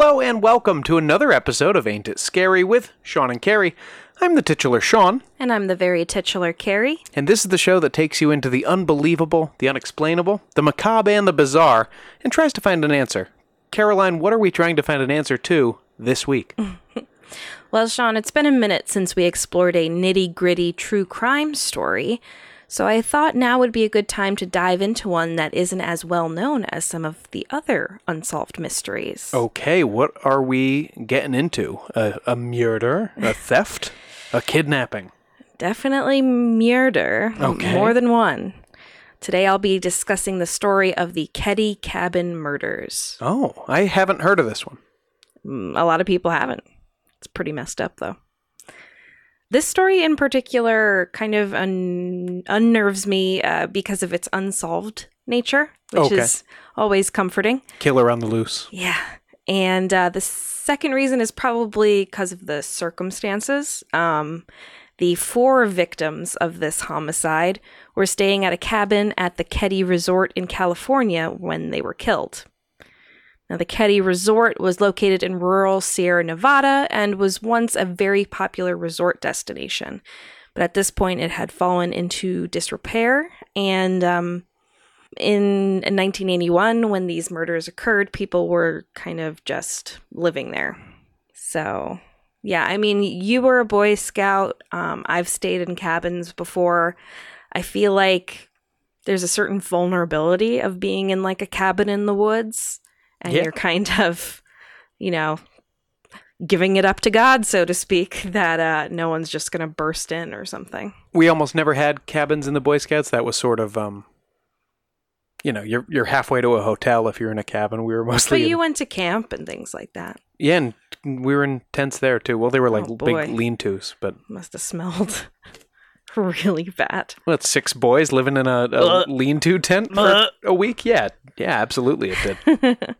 Hello and welcome to another episode of Ain't It Scary with Sean and Carrie. I'm the titular Sean, And I'm the very titular Carrie. and this is the show that takes you into the unbelievable, the unexplainable, the macabre, and the bizarre, and tries to find an answer. Caroline, what are we trying to find an answer to this week? Well, Sean, it's been a minute since we explored a nitty gritty true crime story, so I thought now would be a good time to dive into one that isn't as well known as some of the other unsolved mysteries. Okay, what are we getting into? A, a murder? A theft? A kidnapping? Definitely murder. Okay. More than one. Today I'll be discussing the story of the Keddie Cabin murders. Oh, I haven't heard of this one. Mm, A lot of people haven't. It's pretty messed up, though. This story in particular kind of un- unnerves me uh, because of its unsolved nature, which Okay. is always comforting. Killer on the loose. Yeah. And uh, the second reason is probably because of the circumstances. Um, the four victims of this homicide were staying at a cabin at the Keddie Resort in California when they were killed. Now, the Keddie Resort was located in rural Sierra Nevada and was once a very popular resort destination. But at this point, it had fallen into disrepair. And um, in 1981, when these murders occurred, people were kind of just living there. So, yeah, I mean, you were a Boy Scout. Um, I've stayed in cabins before. I feel like there's a certain vulnerability of being in like a cabin in the woods, and Yeah. you're kind of, you know, giving it up to God, so to speak, that uh, no one's just going to burst in or something. we almost never had cabins in the Boy Scouts. That was sort of um you know, you're you're halfway to a hotel if you're in a cabin. We were But mostly in- you went to camp and things like that. Yeah, and we were in tents there too. Well, they were like Oh, big lean-tos, but Must have smelled really bad. well, it's six boys living in a, a Ugh. lean-to tent for Ugh. a week. Yeah, yeah, absolutely, it did.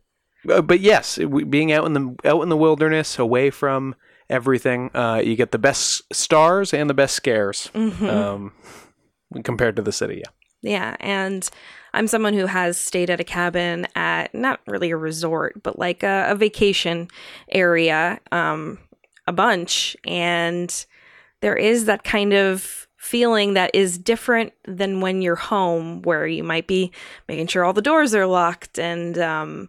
Uh, but yes, being out in the out in the wilderness, away from everything, uh, you get the best stars and the best scares Mhm. um, compared to the city. Yeah. Yeah, and I'm someone who has stayed at a cabin at not really a resort, but like a, a vacation area, um, a bunch, and there is that kind of feeling that is different than when you're home, where you might be making sure all the doors are locked and um,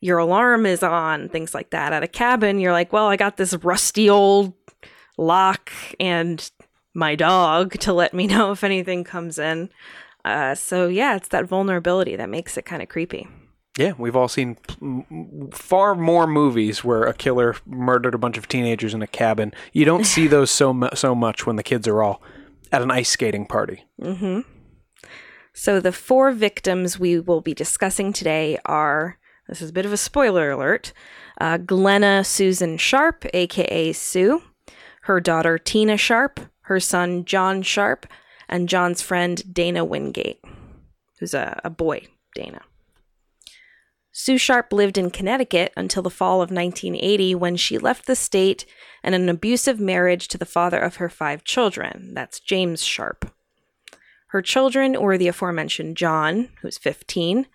your alarm is on, things like that. At a cabin, you're like, well, I got this rusty old lock and my dog to let me know if anything comes in. Uh, so yeah, it's that vulnerability that makes it kind of creepy. Yeah, we've all seen far more movies where a killer murdered a bunch of teenagers in a cabin. You don't see those so mu- so much when the kids are all at an ice skating party. hmm So the four victims we will be discussing today are this is a bit of a spoiler alert. Uh, Glenna Susan Sharp, aka Sue, her daughter Tina Sharp, her son John Sharp, and John's friend Dana Wingate, who's a, a boy, Dana. Sue Sharp lived in Connecticut until the fall of 1980 when she left the state and an abusive marriage to the father of her five children. That's James Sharp. Her children were the aforementioned John, who's 15,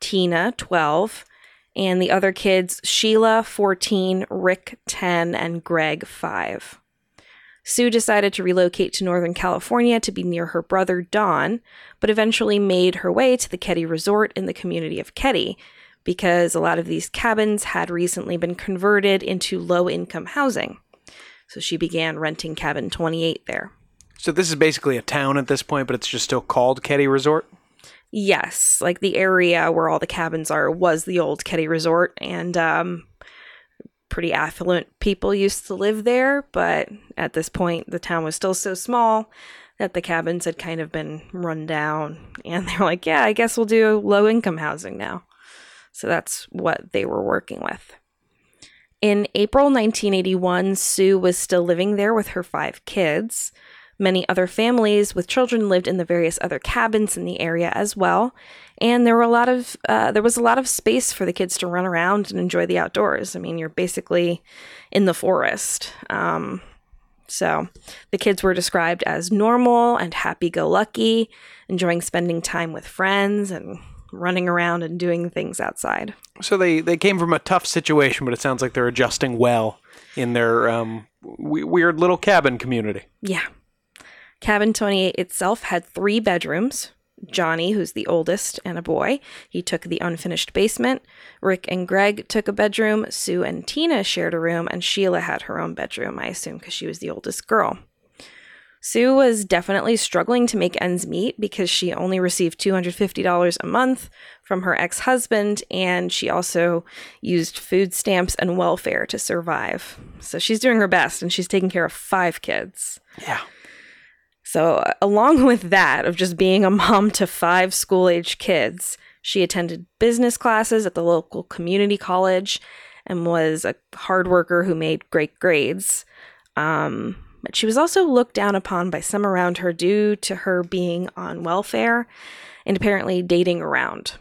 Tina, 12, and the other kids Sheila, 14, Rick, 10, and Greg, 5. Sue decided to relocate to Northern California to be near her brother Don, but eventually made her way to the Keddie Resort in the community of Keddie because a lot of these cabins had recently been converted into low income housing. So she began renting cabin 28 there. So this is basically a town at this point, but it's just still called Keddie Resort. Yes, like the area where all the cabins are was the old Keddie Resort, and um, pretty affluent people used to live there. But at this point, the town was still so small that the cabins had kind of been run down, and they were like, "Yeah, I guess we'll do low income housing now." So that's what they were working with. In April 1981, Sue was still living there with her five kids. Many other families with children lived in the various other cabins in the area as well, and there were a lot of uh, there was a lot of space for the kids to run around and enjoy the outdoors. I mean, you're basically in the forest. Um, so the kids were described as normal and happy-go-lucky, enjoying spending time with friends and running around and doing things outside. So they they came from a tough situation, but it sounds like they're adjusting well in their um, w- weird little cabin community. Yeah. Cabin 28 itself had three bedrooms. Johnny, who's the oldest and a boy, he took the unfinished basement. Rick and Greg took a bedroom. Sue and Tina shared a room, and Sheila had her own bedroom, I assume, because she was the oldest girl. Sue was definitely struggling to make ends meet because she only received $250 a month from her ex husband, and she also used food stamps and welfare to survive. So she's doing her best, and she's taking care of five kids. Yeah. So, along with that, of just being a mom to five school age kids, she attended business classes at the local community college and was a hard worker who made great grades. Um, but she was also looked down upon by some around her due to her being on welfare and apparently dating around.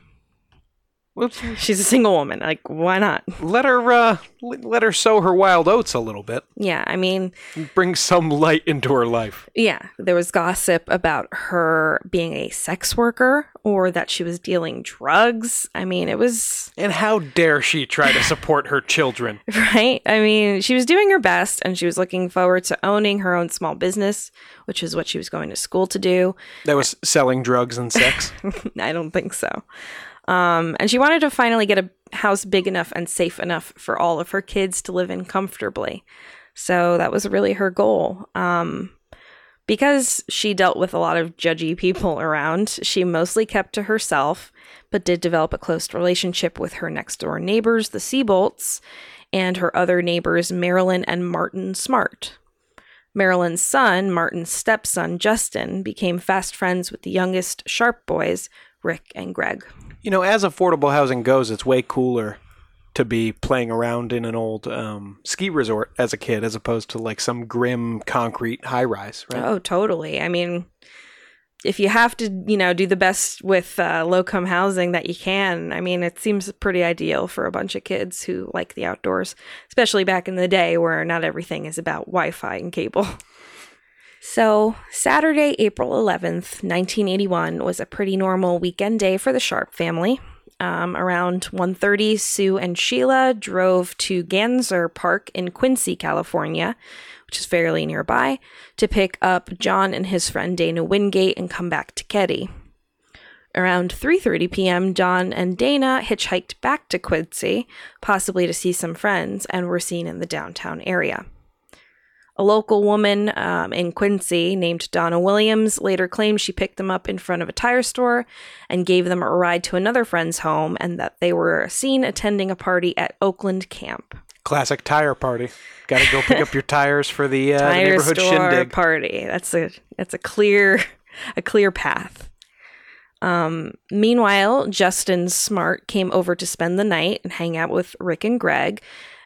Whoops. She's a single woman. Like, why not? Let her uh, let her sow her wild oats a little bit. Yeah, I mean, Bring some light into her life. yeah, there was gossip about her being a sex worker or that she was dealing drugs. I mean, it was And how dare she try to support her children? right? I mean, she was doing her best and she was looking forward to owning her own small business, which is what she was going to school to do. That was selling drugs and sex. I don't think so. Um, and she wanted to finally get a house big enough and safe enough for all of her kids to live in comfortably. So that was really her goal. Um, because she dealt with a lot of judgy people around, she mostly kept to herself, but did develop a close relationship with her next door neighbors, the Seabolts, and her other neighbors, Marilyn and Martin Smartt. Marilyn's son, Martin's stepson, Justin, became fast friends with the youngest Sharp boys, Rick and Greg. You know, as affordable housing goes, it's way cooler to be playing around in an old um, ski resort as a kid as opposed to like some grim concrete high rise, right? Oh, totally. I mean, if you have to, you know, do the best with uh, low come housing that you can, I mean, it seems pretty ideal for a bunch of kids who like the outdoors, especially back in the day where not everything is about Wi Fi and cable. So, Saturday, April 11th, 1981 was a pretty normal weekend day for the Sharp family. Um, around 1.30, Sue and Sheila drove to Gansner Park in Quincy, California, which is fairly nearby, to pick up John and his friend Dana Wingate and come back to Keddie. Around 3:30 p.m., John and Dana hitchhiked back to Quincy, possibly to see some friends, and were seen in the downtown area. A local woman um, in Quincy named Donna Williams later claimed she picked them up in front of a tire store and gave them a ride to another friend's home, and that they were seen attending a party at Oakland Camp. Classic tire party. Got to go pick up your tires for the, uh, the neighborhood store shindig. party. That's a that's a clear a clear path. Um, meanwhile, Justin Smartt came over to spend the night and hang out with Rick and Greg,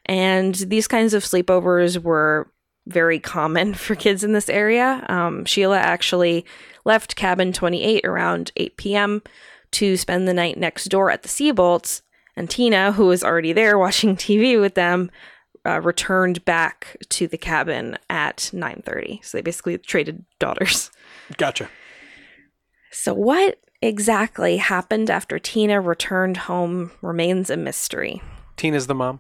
and these kinds of sleepovers were very common for kids in this area. Um, Sheila actually left cabin 28 around 8 p.m. to spend the night next door at the Seabolts, and Tina, who was already there watching TV with them, uh, returned back to the cabin at 9:30. So they basically traded daughters. Gotcha. So what exactly happened after Tina returned home remains a mystery. Tina's the mom.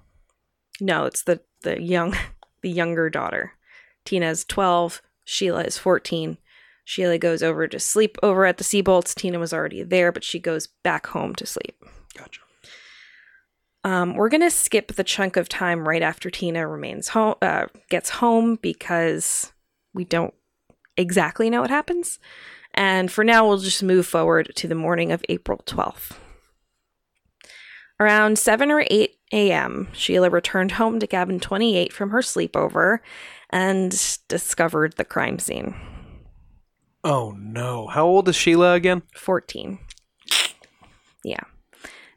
No, it's the the young the younger daughter. Tina's 12, Sheila is 14. Sheila goes over to sleep over at the Seabolts. Tina was already there, but she goes back home to sleep. Gotcha. Um, we're gonna skip the chunk of time right after Tina remains home, uh, gets home because we don't exactly know what happens. And for now, we'll just move forward to the morning of April 12th. Around 7 or 8 a.m., Sheila returned home to cabin 28 from her sleepover and discovered the crime scene. Oh no. How old is Sheila again? 14. Yeah.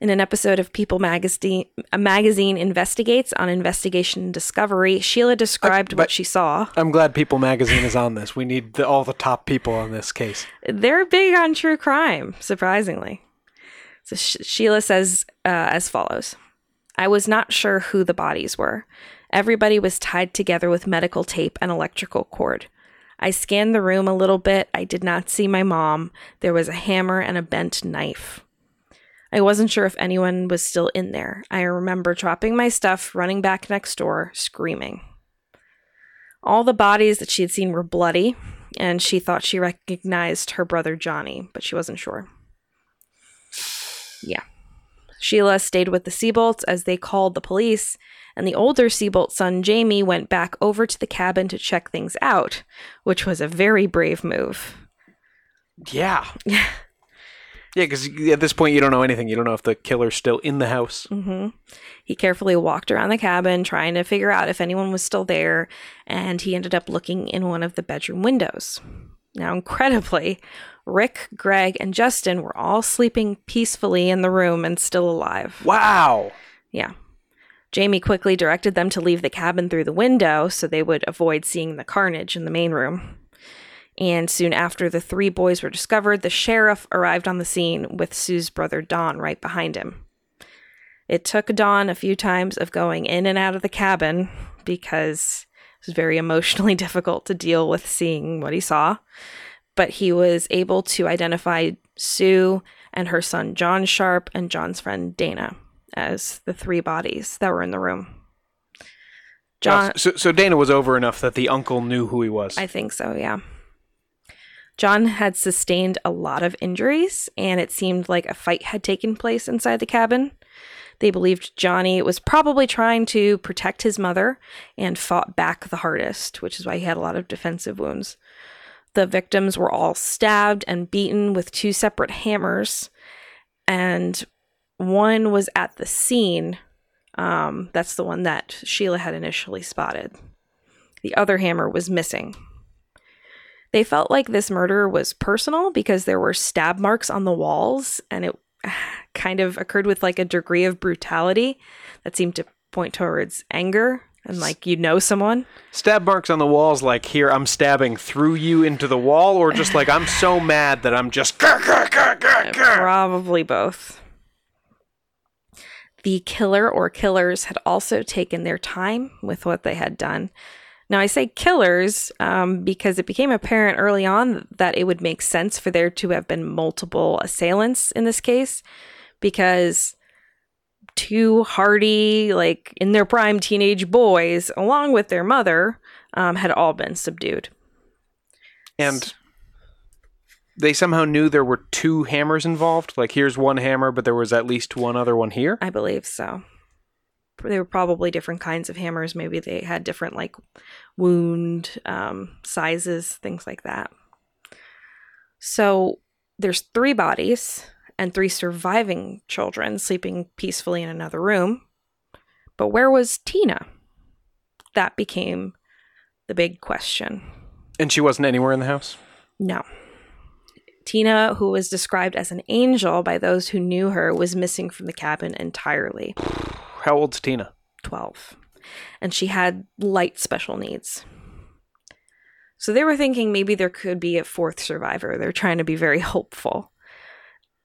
In an episode of People magazine, a magazine investigates on investigation discovery, Sheila described but- what she saw. I'm glad People Magazine is on this. We need the, all the top people on this case. They're big on true crime, surprisingly. So Sh- Sheila says uh, as follows I was not sure who the bodies were. Everybody was tied together with medical tape and electrical cord. I scanned the room a little bit. I did not see my mom. There was a hammer and a bent knife. I wasn't sure if anyone was still in there. I remember dropping my stuff, running back next door, screaming. All the bodies that she had seen were bloody, and she thought she recognized her brother Johnny, but she wasn't sure. Yeah. Sheila stayed with the Seabolts as they called the police, and the older Seabolt son Jamie went back over to the cabin to check things out, which was a very brave move. Yeah. yeah, because at this point you don't know anything. You don't know if the killer's still in the house. hmm He carefully walked around the cabin, trying to figure out if anyone was still there, and he ended up looking in one of the bedroom windows. Now, incredibly, Rick, Greg, and Justin were all sleeping peacefully in the room and still alive. Wow. Yeah. Jamie quickly directed them to leave the cabin through the window so they would avoid seeing the carnage in the main room. And soon after the three boys were discovered, the sheriff arrived on the scene with Sue's brother Don right behind him. It took Don a few times of going in and out of the cabin because it was very emotionally difficult to deal with seeing what he saw. But he was able to identify Sue and her son John Sharp and John's friend Dana as the three bodies that were in the room. John, so, so Dana was over enough that the uncle knew who he was. I think so, yeah. John had sustained a lot of injuries, and it seemed like a fight had taken place inside the cabin. They believed Johnny was probably trying to protect his mother and fought back the hardest, which is why he had a lot of defensive wounds. The victims were all stabbed and beaten with two separate hammers, and one was at the scene. Um, that's the one that Sheila had initially spotted. The other hammer was missing. They felt like this murder was personal because there were stab marks on the walls and it kind of occurred with like a degree of brutality that seemed to point towards anger and like you know someone. Stab marks on the walls, like here I'm stabbing through you into the wall, or just like I'm so mad that I'm just. Probably both. The killer or killers had also taken their time with what they had done. Now, I say killers um, because it became apparent early on that it would make sense for there to have been multiple assailants in this case because two hardy, like in their prime teenage boys, along with their mother, um, had all been subdued. And they somehow knew there were two hammers involved. Like here's one hammer, but there was at least one other one here. I believe so. They were probably different kinds of hammers. Maybe they had different like wound um, sizes, things like that. So there's three bodies and three surviving children sleeping peacefully in another room. But where was Tina? That became the big question. And she wasn't anywhere in the house? No. Tina, who was described as an angel by those who knew her, was missing from the cabin entirely. How old's Tina? 12. And she had light special needs. So they were thinking maybe there could be a fourth survivor. They're trying to be very hopeful.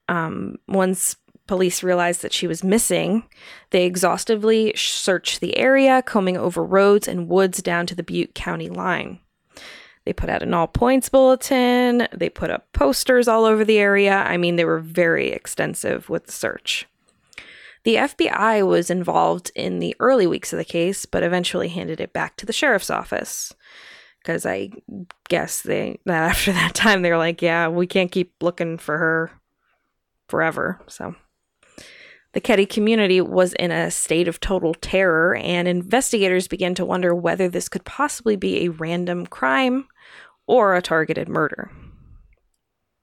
Um, once police realized that she was missing, they exhaustively searched the area, combing over roads and woods down to the Butte County line. They put out an all points bulletin, they put up posters all over the area. I mean, they were very extensive with the search. The FBI was involved in the early weeks of the case, but eventually handed it back to the sheriff's office. Because I guess they that after that time they were like, yeah, we can't keep looking for her forever. So the Keddie community was in a state of total terror, and investigators began to wonder whether this could possibly be a random crime or a targeted murder.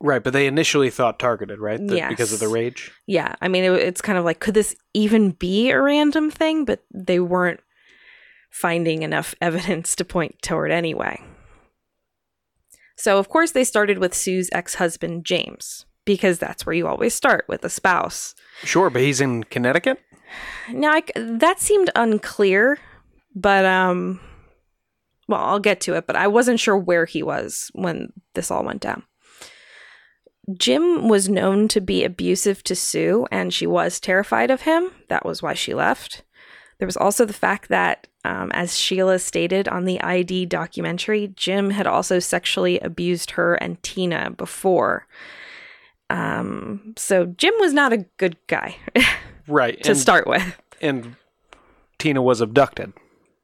Right, but they initially thought targeted, right? The, Yes. Because of the rage. Yeah, I mean, it, it's kind of like, could this even be a random thing? But they weren't finding enough evidence to point toward anyway. So, of course, they started with Sue's ex husband, James, because that's where you always start with a spouse. Sure, but he's in Connecticut. Now, I that seemed unclear, but, um, well, I'll get to it, but I wasn't sure where he was when this all went down. Jim was known to be abusive to Sue, and she was terrified of him. That was why she left. There was also the fact that, um, as Sheila stated on the ID documentary, Jim had also sexually abused her and Tina before. Um, so Jim was not a good guy Right. to and, start with. and Tina was abducted.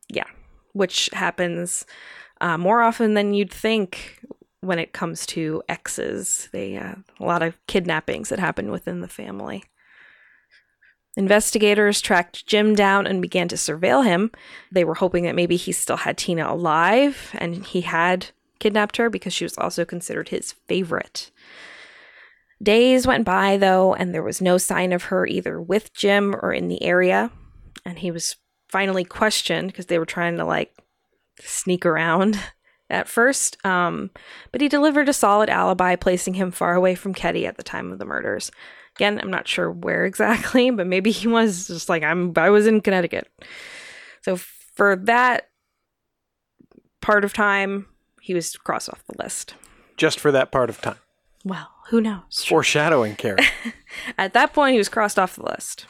Yeah, which happens uh, more often than you'd think when it comes to exes. They uh, a lot of kidnappings that happen within the family. Investigators tracked Jim down and began to surveil him. They were hoping that maybe he still had Tina alive and he had kidnapped her because she was also considered his favorite. Days went by, though, and there was no sign of her either with Jim or in the area. And he was finally questioned because they were trying to like sneak around at first. Um, but he delivered a solid alibi, placing him far away from Keddie at the time of the murders. Again, I'm not sure where exactly, but maybe he was just like I'm. I was in Connecticut. So for that part of time, he was crossed off the list. Just for that part of time. Well, who knows? Foreshadowing, Karen. At that point, he was crossed off the list.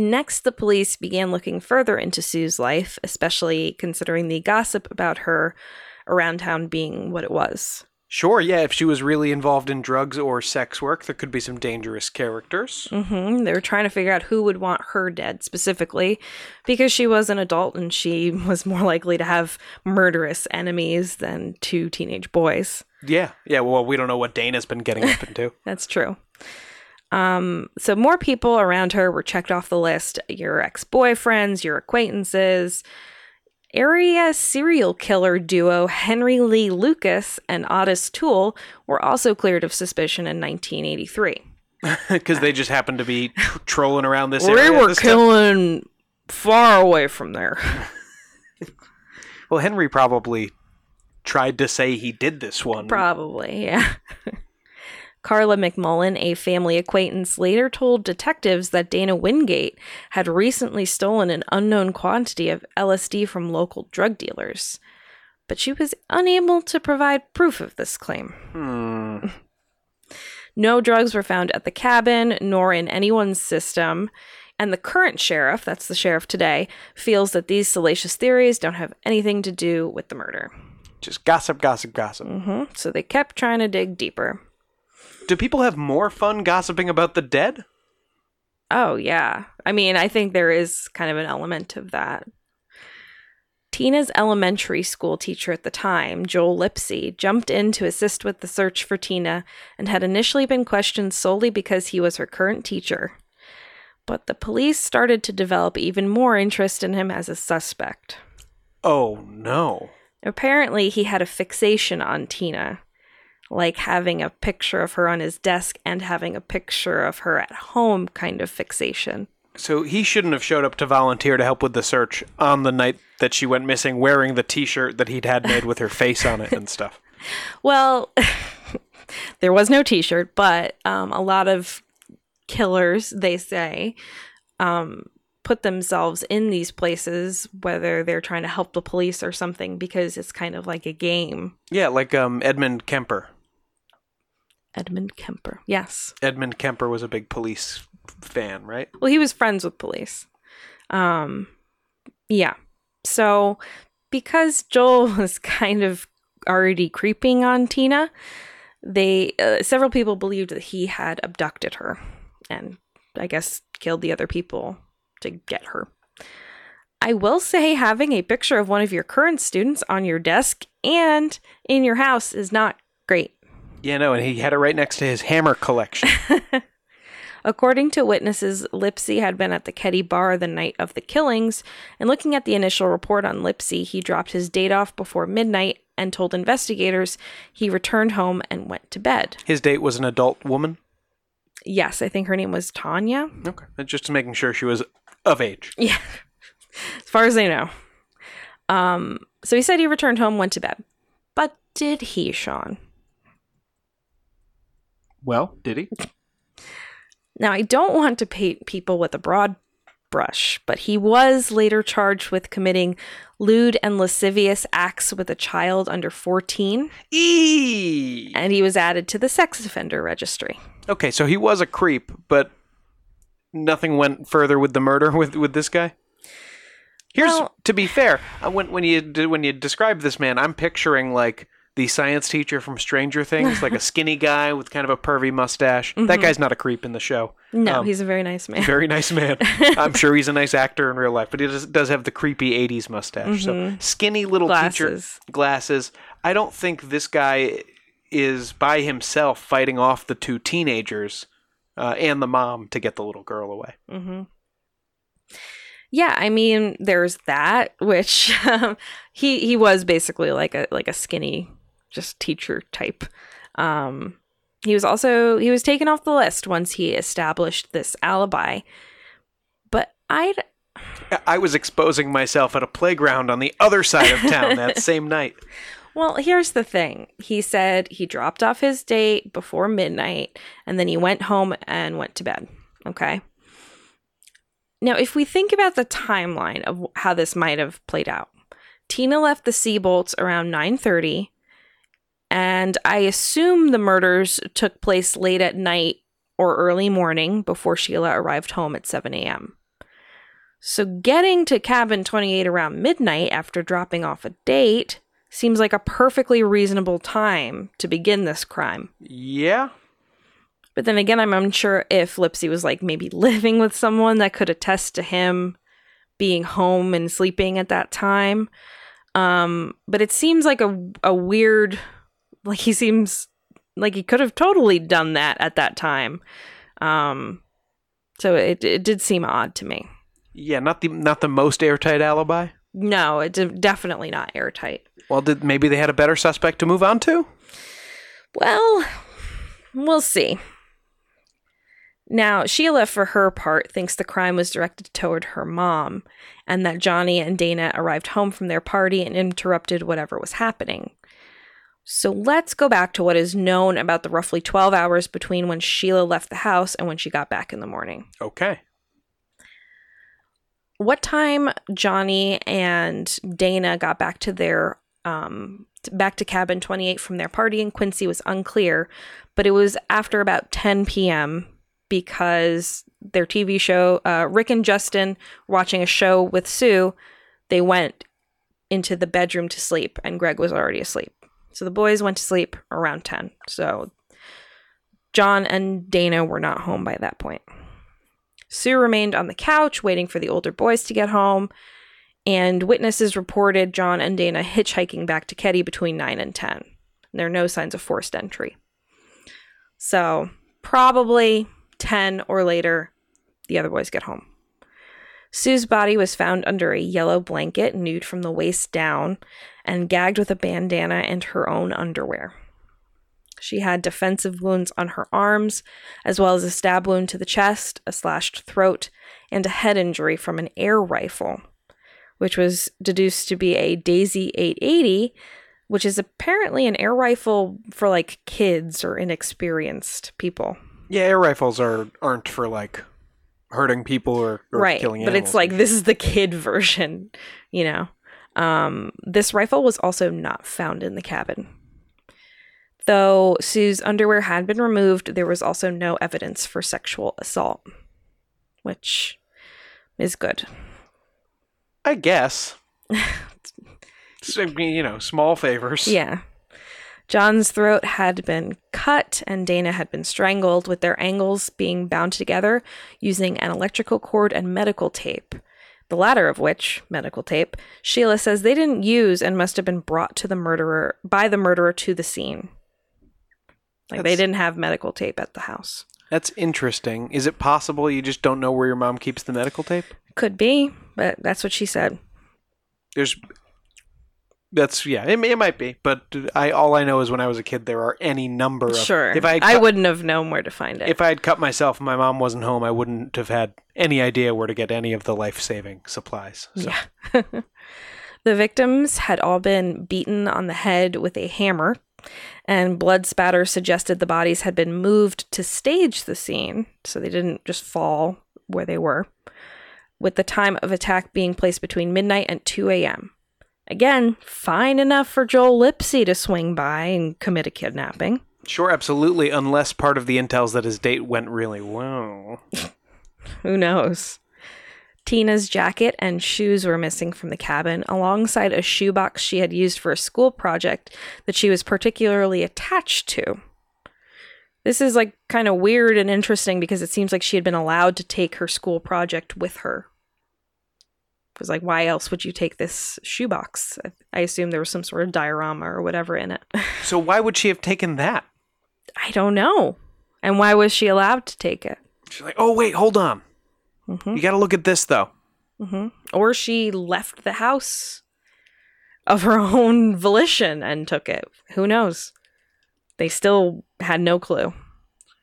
Next, the police began looking further into Sue's life, especially considering the gossip about her around town being what it was. sure, yeah, if she was really involved in drugs or sex work, there could be some dangerous characters. hmm They were trying to figure out who would want her dead specifically because she was an adult and she was more likely to have murderous enemies than two teenage boys. Yeah, yeah, well, we don't know what Dana's been getting up into. That's true. Um, so more people around her were checked off the list. Your ex-boyfriends, your acquaintances. Area serial killer duo Henry Lee Lucas and Otis Toole were also cleared of suspicion in 1983. Because they just happened to be tr- trolling around this We area. at were time. killing far away from there. Well, Henry probably tried to say he did this one. Probably, yeah. Carla McMullen, a family acquaintance, later told detectives that Dana Wingate had recently stolen an unknown quantity of LSD from local drug dealers, but she was unable to provide proof of this claim. Hmm. No drugs were found at the cabin nor in anyone's system, and the current sheriff, that's the sheriff today, feels that these salacious theories don't have anything to do with the murder. Just gossip, gossip, gossip. hmm So they kept trying to dig deeper. Do people have more fun gossiping about the dead? Oh, yeah. I mean, I think there is kind of an element of that. Tina's elementary school teacher at the time, Joel Lipsy, jumped in to assist with the search for Tina and had initially been questioned solely because he was her current teacher. But the police started to develop even more interest in him as a suspect. Oh, no. Apparently, he had a fixation on Tina, like having a picture of her on his desk and having a picture of her at home kind of fixation. So he shouldn't have showed up to volunteer to help with the search on the night that she went missing wearing the t shirt that he'd had made with her face on it and stuff. Well, there was no t shirt, but um, a lot of killers, they say, um, put themselves in these places, whether they're trying to help the police or something, because it's kind of like a game. Yeah, like um, Edmund Kemper. Edmund Kemper. Yes. Edmund Kemper was a big police fan, right? Well, he was friends with police. Um, yeah. So because Joel was kind of already creeping on Tina, they uh, several people believed that he had abducted her and I guess killed the other people to get her. I will say having a picture of one of your current students on your desk and in your house is not great. Yeah, no, and he had it right next to his hammer collection. According to witnesses, Lipsy had been at the Keddie bar the night of the killings, and looking at the initial report on Lipsy, he dropped his date off before midnight and told investigators he returned home and went to bed. His date was an adult woman. Yes, I think her name was Tanya. Okay. Just making sure she was of age. Yeah, as far as I know. Um, so he said he returned home, went to bed. But did he, Sean? Well, did he? Now, I don't want to paint people with a broad brush, but he was later charged with committing lewd and lascivious acts with a child under 14, Eee! and he was added to the sex offender registry. Okay, so he was a creep, but nothing went further with the murder with with this guy. Here's Well- to be fair, uh, when when you when you describe this man, I'm picturing like the science teacher from Stranger Things, like a skinny guy with kind of a pervy mustache. That guy's not a creep in the show. No, Um, he's a very nice man. Very nice man. I'm sure he's a nice actor in real life, but he does, does have the creepy 80s mustache. So skinny little teacher Glasses. glasses. I don't think this guy is by himself fighting off the two teenagers uh, and the mom to get the little girl away. hmm Yeah, I mean, there's that, which um, he he was basically like a like a skinny, just teacher type. Um, he was also he was taken off the list once he established this alibi. But I I was exposing myself at a playground on the other side of town that same night. Well, here's the thing. He said he dropped off his date before midnight and then he went home and went to bed. Okay. Now, if we think about the timeline of how this might have played out, Tina left the Seabolts around 9:30, and I assume the murders took place late at night or early morning before Sheila arrived home at 7 a.m. So getting to cabin 28 around midnight after dropping off a date seems like a perfectly reasonable time to begin this crime. Yeah. But then again, I'm unsure if Lipsy was like maybe living with someone that could attest to him being home and sleeping at that time. Um, but it seems like a a weird like he seems like he could have totally done that at that time. Um, so it it did seem odd to me. Yeah, not the not the most airtight alibi. No, it did, definitely not airtight. Well, did maybe they had a better suspect to move on to? Well, we'll see. Now, Sheila, for her part, thinks the crime was directed toward her mom and that Johnny and Dana arrived home from their party and interrupted whatever was happening. So let's go back to what is known about the roughly 12 hours between when Sheila left the house and when she got back in the morning. Okay. What time Johnny and Dana got back to their um back to cabin 28 from their party in Quincy was unclear, but it was after about 10 p.m. because their TV show uh, Rick and Justin watching a show with Sue, they went into the bedroom to sleep and Greg was already asleep. So the boys went to sleep around 10. So John and Dana were not home by that point. Sue remained on the couch waiting for the older boys to get home, and witnesses reported John and Dana hitchhiking back to Keddie between 9 and 10. And there are no signs of forced entry. So, probably 10 or later, the other boys get home. Sue's body was found under a yellow blanket, nude from the waist down, and gagged with a bandana and her own underwear. She had defensive wounds on her arms, as well as a stab wound to the chest, a slashed throat, and a head injury from an air rifle, which was deduced to be a Daisy 880, which is apparently an air rifle for like kids or inexperienced people. Yeah, air rifles are aren't for like hurting people or, or right. killing But it's like this is the kid version, you know. Um, this rifle was also not found in the cabin. Though Sue's underwear had been removed, there was also no evidence for sexual assault, which is good. I guess. so, you know, small favors. Yeah. John's throat had been cut and Dana had been strangled, with their angles being bound together using an electrical cord and medical tape. The latter of which, medical tape, Sheila says they didn't use and must have been brought to the murderer by the murderer to the scene. Like they didn't have medical tape at the house. That's interesting. Is it possible you just don't know where your mom keeps the medical tape? Could be, but that's what she said. There's that's yeah, it, it might be, but I all I know is when I was a kid there are any number of Sure. If I had I wouldn't have known where to find it. if I had cut myself and my mom wasn't home, I wouldn't have had any idea where to get any of the life-saving supplies. So. Yeah. the victims had all been beaten on the head with a hammer, and blood spatter suggested the bodies had been moved to stage the scene, so they didn't just fall where they were, with the time of attack being placed between midnight and 2 a.m. Again, fine enough for Joel Lipsy to swing by and commit a kidnapping. Sure, absolutely, unless part of the intel intel's that his date went really well. Who knows? Tina's jacket and shoes were missing from the cabin, alongside a shoebox she had used for a school project that she was particularly attached to. This is like kind of weird and interesting because it seems like she had been allowed to take her school project with her. Because, like, why else would you take this shoebox? I assume there was some sort of diorama or whatever in it. So why would she have taken that? I don't know. And why was she allowed to take it? She's like, oh wait, hold on. Mhm. You got to look at this though. hmm Or she left the house of her own volition and took it. Who knows? They still had no clue.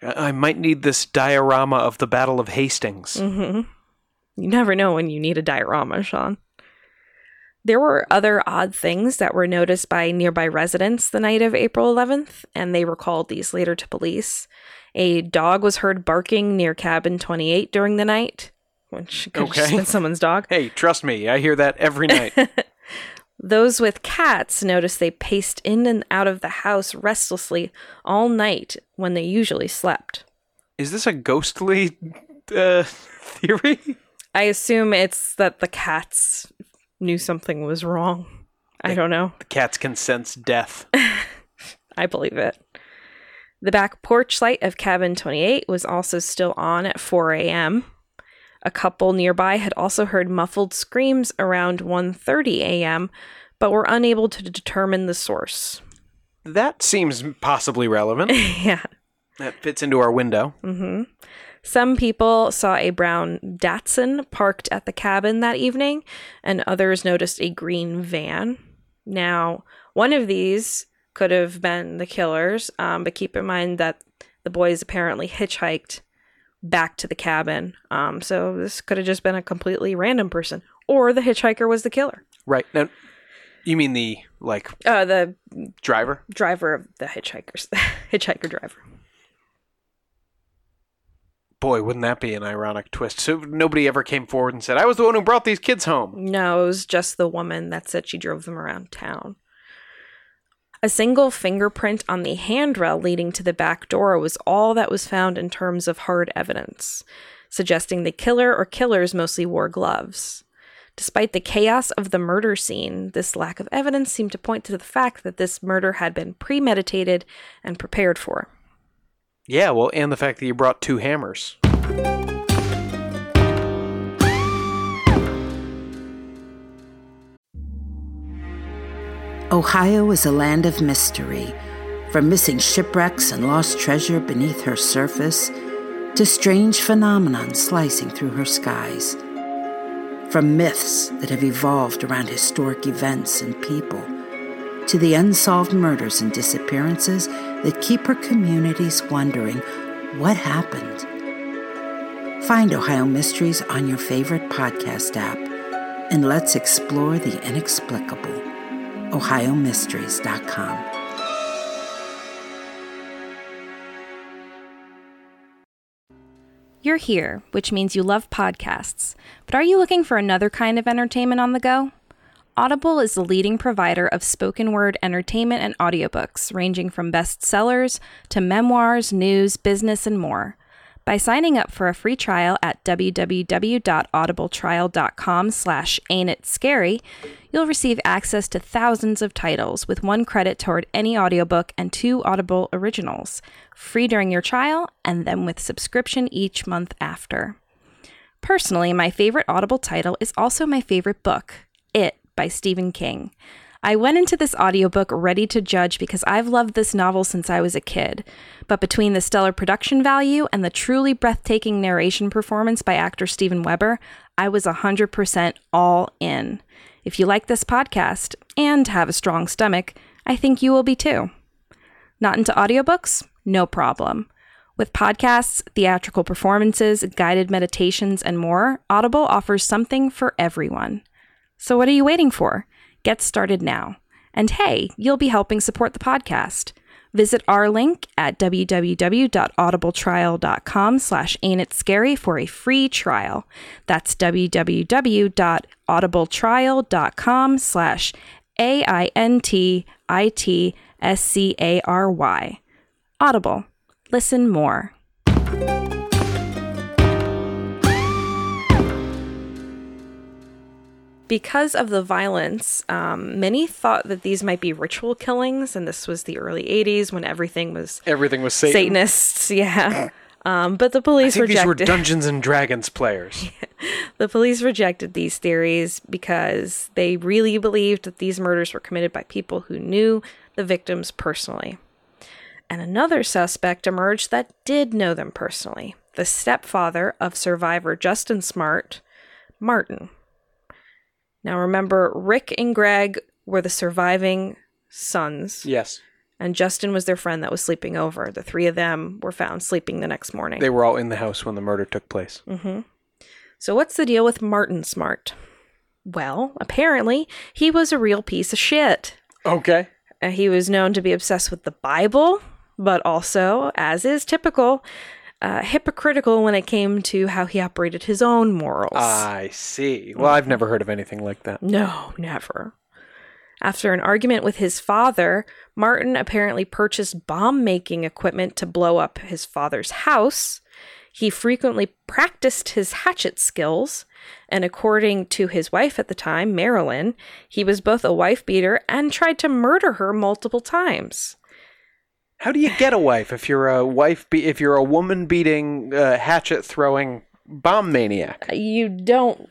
I might need this diorama of the Battle of Hastings. hmm You never know when you need a diorama, Sean. There were other odd things that were noticed by nearby residents the night of April 11th, and they recalled these later to police. A dog was heard barking near cabin 28 during the night, which could have Okay. been someone's dog. Hey, trust me, I hear that every night. Those with cats noticed they paced in and out of the house restlessly all night when they usually slept. Is this a ghostly uh, theory? I assume it's that the cats knew something was wrong. I don't know. The cats can sense death. I believe it. The back porch light of cabin 28 was also still on at 4 a.m. A couple nearby had also heard muffled screams around 1:30 a.m., but were unable to determine the source. That seems possibly relevant. yeah. That fits into our window. hmm Some people saw a brown Datsun parked at the cabin that evening, and others noticed a green van. Now, one of these could have been the killers, um, but keep in mind that the boys apparently hitchhiked back to the cabin. Um, so this could have just been a completely random person, or the hitchhiker was the killer. Right. Now, you mean the like Uh, the driver? driver of the hitchhikers, hitchhiker driver. Boy, wouldn't that be an ironic twist? So nobody ever came forward and said, "I was the one who brought these kids home." No, it was just the woman that said she drove them around town. A single fingerprint on the handrail leading to the back door was all that was found in terms of hard evidence, suggesting the killer or killers mostly wore gloves. Despite the chaos of the murder scene, this lack of evidence seemed to point to the fact that this murder had been premeditated and prepared for. Yeah, well, and the fact that you brought two hammers. Ohio is a land of mystery, from missing shipwrecks and lost treasure beneath her surface to strange phenomenon slicing through her skies. From myths that have evolved around historic events and people to the unsolved murders and disappearances that keep her communities wondering what happened. Find Ohio Mysteries on your favorite podcast app and let's explore the inexplicable. OhioMysteries.com. You're here, which means you love podcasts. But are you looking for another kind of entertainment on the go? Audible is the leading provider of spoken word entertainment and audiobooks, ranging from bestsellers to memoirs, news, business, and more. By signing up for a free trial at www.audibletrial.com slash ain't it scary, you'll receive access to thousands of titles with one credit toward any audiobook and two Audible originals, free during your trial and then with subscription each month after. Personally, my favorite Audible title is also my favorite book, by Stephen King. I went into this audiobook ready to judge because I've loved this novel since I was a kid. But between the stellar production value and the truly breathtaking narration performance by actor Steven Weber, I was 100% all in. If you like this podcast and have a strong stomach, I think you will be too. Not into audiobooks? No problem. With podcasts, theatrical performances, guided meditations, and more, Audible offers something for everyone. So what are you waiting for? Get started now. And hey, you'll be helping support the podcast. Visit our link at www.audibletrial.com slash ain't it scary for a free trial. That's www.audibletrial.com slash A-I-N-T-I-T-S-C-A-R-Y. Audible. Listen more. Because of the violence, um, many thought that these might be ritual killings, and this was the early 80s when everything was Everything was Satan. Satanists. Yeah. Um, but the police think these were. Dungeons and Dragons players. The police rejected these theories because they really believed that these murders were committed by people who knew the victims personally. And another suspect emerged that did know them personally the stepfather of survivor Justin Smartt, Martin. Now remember, Rick and Greg were the surviving sons, yes. and Justin was their friend that was sleeping over. The three of them were found sleeping the next morning. They were all in the house when the murder took place. So, what's the deal with Martin Smartt? Well, apparently, he was a real piece of shit. Okay. Uh, he was known to be obsessed with the Bible, but also, as is typical, uh, hypocritical when it came to how he operated his own morals. I see. Well, I've never heard of anything like that. No, never. After an argument with his father, Martin apparently purchased bomb making equipment to blow up his father's house. He frequently practiced his hatchet skills, and according to his wife at the time, Marilyn, he was both a wife beater and tried to murder her multiple times. How do you get a wife if you're a wife? Be- if you're a woman beating, uh, hatchet throwing bomb maniac? You don't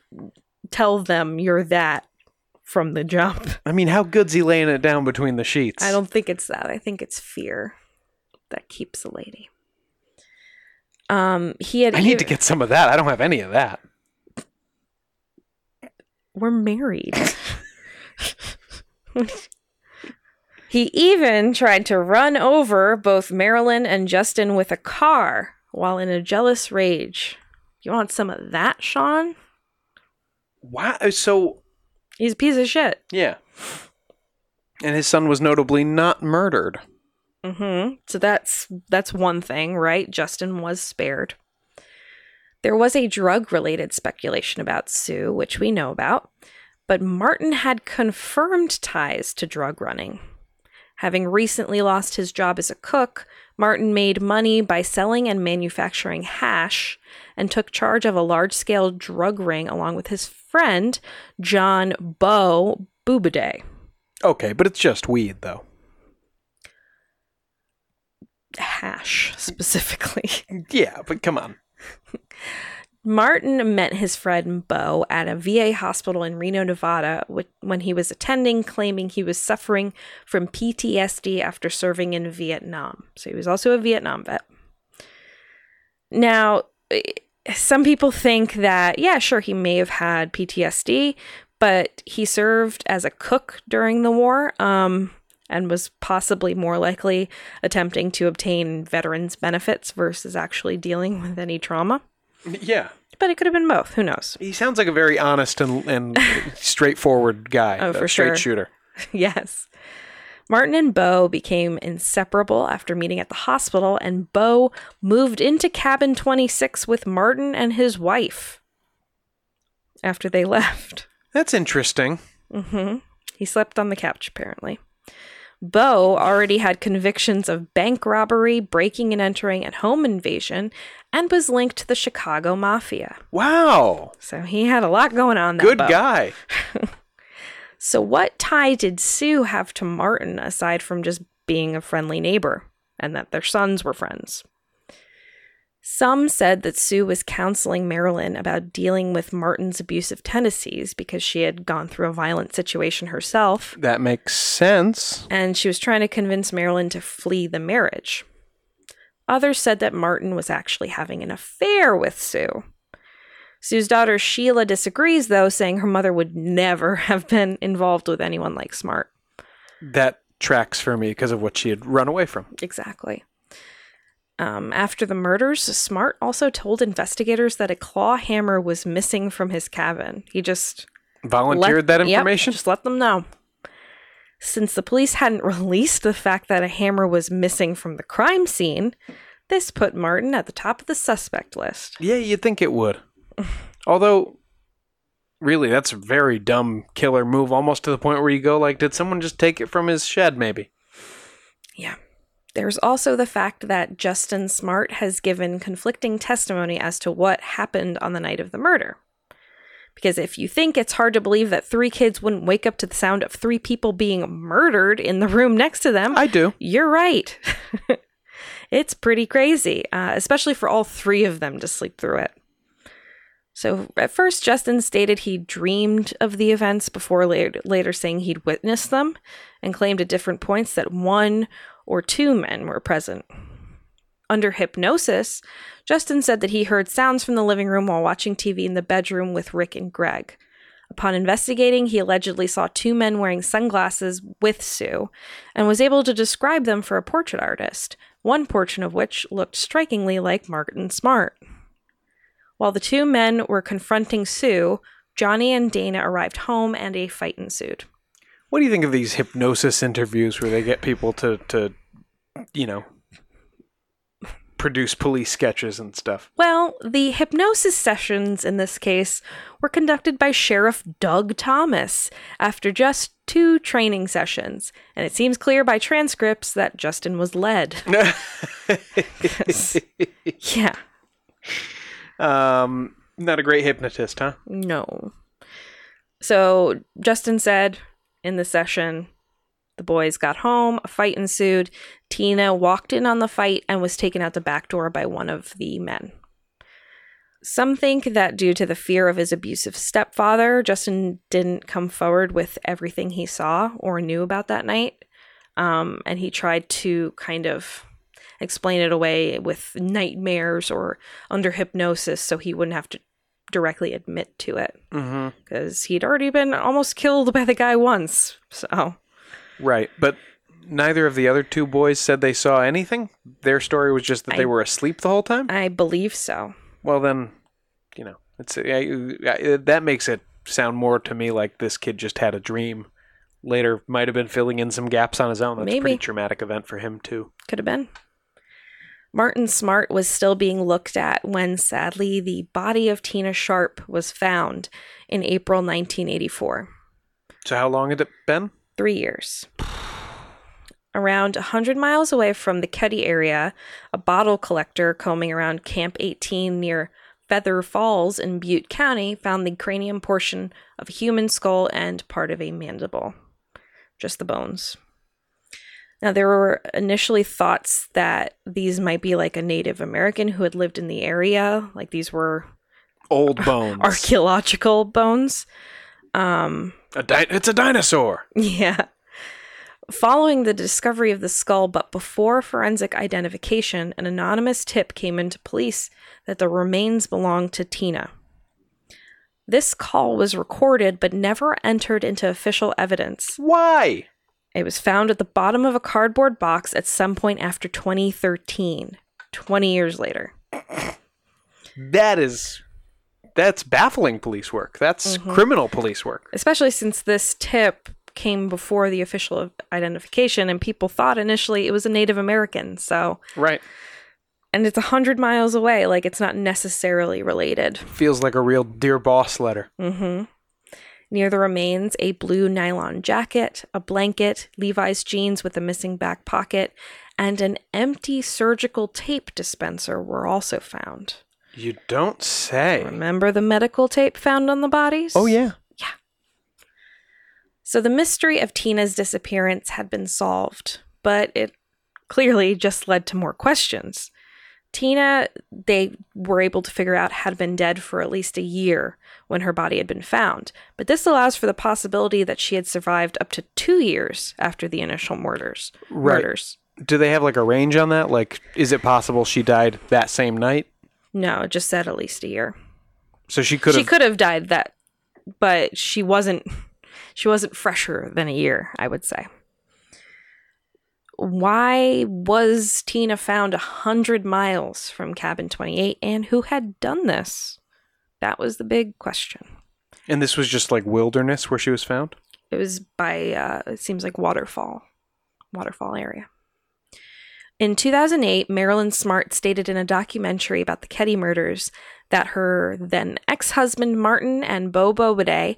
tell them you're that from the jump. I mean, how good's he laying it down between the sheets? I don't think it's that. I think it's fear that keeps a lady. Um, he had. I need to get some of that. I don't have any of that. We're married. he even tried to run over both Marilyn and Justin with a car while in a jealous rage. You want some of that, Sean? Wow. So He's a piece of shit. yeah. And his son was notably not murdered. Mm-hmm. So that's that's one thing, right? Justin was spared. There was a drug-related speculation about Sue, which we know about, but Martin had confirmed ties to drug running. Having recently lost his job as a cook, Martin made money by selling and manufacturing hash and took charge of a large-scale drug ring along with his friend John Bo Boubede. Okay, but it's just weed, though. Hash specifically. Yeah, but come on. Martin met his friend Bo at a VA hospital in Reno, Nevada, when he was attending, claiming he was suffering from PTSD after serving in Vietnam. So he was also a Vietnam vet. Now, eh, some people think that, yeah, sure, he may have had PTSD, but he served as a cook during the war um, and was possibly more likely attempting to obtain veterans' benefits versus actually dealing with any trauma. Yeah. But it could have been both. Who knows? He sounds like a very honest and, and straightforward guy. Oh, a for straight sure. shooter. yes. Martin and Bo became inseparable after meeting at the hospital, and Bo moved into cabin 26 with Martin and his wife after they left. That's interesting. hmm He slept on the couch, apparently. Bo already had convictions of bank robbery, breaking and entering, and home invasion, and was linked to the Chicago Mafia. Wow. So he had a lot going on. That Good Bo. guy. So, what tie did Sue have to Martin aside from just being a friendly neighbor and that their sons were friends? Some said that Sue was counseling Marilyn about dealing with Martin's abusive tendencies because she had gone through a violent situation herself, That makes sense. and she was trying to convince Marilyn to flee the marriage. Others said that Martin was actually having an affair with Sue. Sue's daughter Sheila disagrees, though, saying her mother would never have been involved with anyone like Smartt. That tracks for me because of what she had run away from. Exactly. Um, after the murders, Smartt also told investigators that a claw hammer was missing from his cabin. He just Volunteered let- that Yep, information? just let them know. Since the police hadn't released the fact that a hammer was missing from the crime scene, this put Martin at the top of the suspect list. Yeah, you'd think it would. Although, really, that's a very dumb killer move, almost to the point where you go, like, did someone just take it from his shed, maybe? Yeah. There's also the fact that Justin Smartt has given conflicting testimony as to what happened on the night of the murder. Because if you think it's hard to believe that three kids wouldn't wake up to the sound of three people being murdered in the room next to them, I do. you're right. it's pretty crazy, uh, especially for all three of them to sleep through it. So at first, Justin stated he dreamed of the events before later, later saying he'd witnessed them and claimed at different points that one or two men were present. Under hypnosis, Justin said that he heard sounds from the living room while watching TV in the bedroom with Rick and Greg. Upon investigating, he allegedly saw two men wearing sunglasses with Sue and was able to describe them for a portrait artist, one portion of which looked strikingly like Martin Smartt. While the two men were confronting Sue, Johnny and Dana arrived home and a fight ensued. What do you think of these hypnosis interviews where they get people to, to you know, produce police sketches and stuff? Well, the hypnosis sessions in this case were conducted by Sheriff Doug Thomas after just two training sessions, and it seems clear by transcripts that Justin was led. yeah, um, not a great hypnotist, huh? no. So Justin said in the session, the boys got home, a fight ensued. Tina walked in on the fight and was taken out the back door by one of the men. Some think that due to the fear of his abusive stepfather, Justin didn't come forward with everything he saw or knew about that night. Um, and he tried to kind of explain it away with nightmares or under hypnosis so he wouldn't have to directly admit to it Mm-hmm. because he'd already been almost killed by the guy once. So, Right, but neither of the other two boys said they saw anything. Their story was just that I- they were asleep the whole time. I believe so. Well, then, you know, it's I, I, that makes it sound more to me like this kid just had a dream. Later, might have been filling in some gaps on his own. That's a Maybe. pretty traumatic event for him too. Could have been. Martin Smartt was still being looked at when, sadly, the body of Tina Sharp was found in April 1984. So, how long had it been? Three years. Around 100 miles away from the Keddie area, a bottle collector combing around Camp 18 near Feather Falls in Butte County found the cranium portion of a human skull and part of a mandible. Just the bones. Now, there were initially thoughts that these might be like a Native American who had lived in the area, like these were Old bones. archaeological bones. Um, A di- it's a dinosaur. yeah. Following the discovery of the skull, but before forensic identification, an anonymous tip came into police that the remains belonged to Tina. This call was recorded but never entered into official evidence. Why? It was found at the bottom of a cardboard box at some point after 2013, 20 years later. That is. That's baffling police work. That's Mm-hmm. criminal police work. especially since this tip came before the official identification and people thought initially it was a Native American. So, Right. and it's a 100 miles away, like it's not necessarily related. Feels like a real dear boss letter. hmm Near the remains, a blue nylon jacket, a blanket, Levi's jeans with a missing back pocket, and an empty surgical tape dispenser were also found. You don't say. Remember the medical tape found on the bodies? Oh yeah. Yeah. So the mystery of Tina's disappearance had been solved, but it clearly just led to more questions. Tina, they were able to figure out, had been dead for at least a year when her body had been found. But this allows for the possibility that she had survived up to two years after the initial murders. Right. Murders. Do they have like a range on that? Like, is it possible she died that same night? No, it just said at least a year. So she could she could have died that, but she wasn't. She wasn't fresher than a year, I would say. Why was Tina found a hundred miles from cabin twenty-eight, and who had done this? That was the big question. And this was just like wilderness where she was found. It was by uh, it seems like waterfall, waterfall area. In 2008, Marilyn Smartt stated in a documentary about the Keddie murders that her then ex-husband Martin and Bo Boubede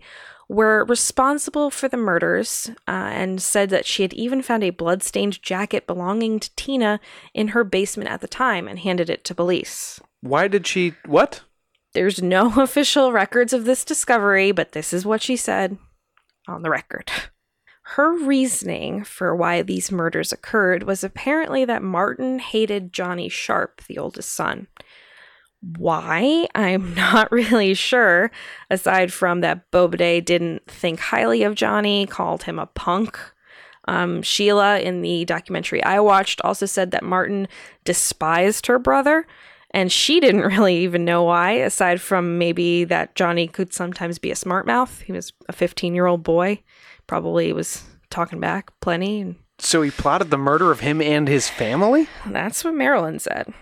were responsible for the murders, uh, and said that she had even found a blood-stained jacket belonging to Tina in her basement at the time and handed it to police. Why did she? What? There's no official records of this discovery, but this is what she said on the record. Her reasoning for why these murders occurred was apparently that Martin hated Johnny Sharp, the oldest son. Why? I'm not really sure, aside from that Boubede didn't think highly of Johnny, called him a punk. Um, Sheila, in the documentary I watched, also said that Martin despised her brother, and she didn't really even know why, aside from maybe that Johnny could sometimes be a smart mouth. He was a 15 year old boy, probably was talking back plenty. And So he plotted the murder of him and his family? that's what Marilyn said.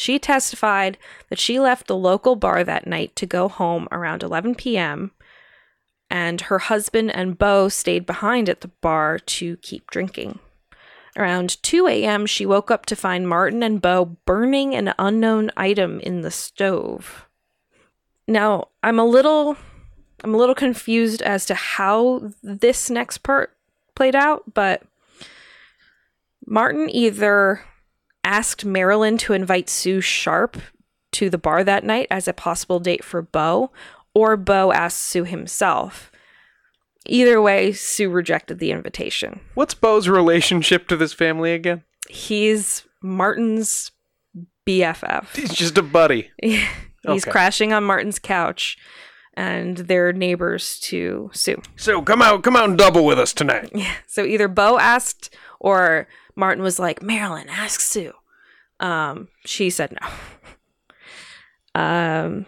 She testified that she left the local bar that night to go home around 11 p.m., and her husband and Bo stayed behind at the bar to keep drinking. Around 2 a.m., she woke up to find Martin and Bo burning an unknown item in the stove. Now, I'm a little I'm a little confused as to how this next part played out, but Martin either asked Marilyn to invite Sue Sharp to the bar that night as a possible date for Bo, or Bo asked Sue himself. Either way, Sue rejected the invitation. What's Bo's relationship to this family again? He's Martin's BFF. He's just a buddy. He's Okay. crashing on Martin's couch, and they're neighbors to Sue. Sue, come out, come out and double with us tonight. Yeah. So either Bo asked or Martin was like, Marilyn, ask Sue. Um, she said no. um,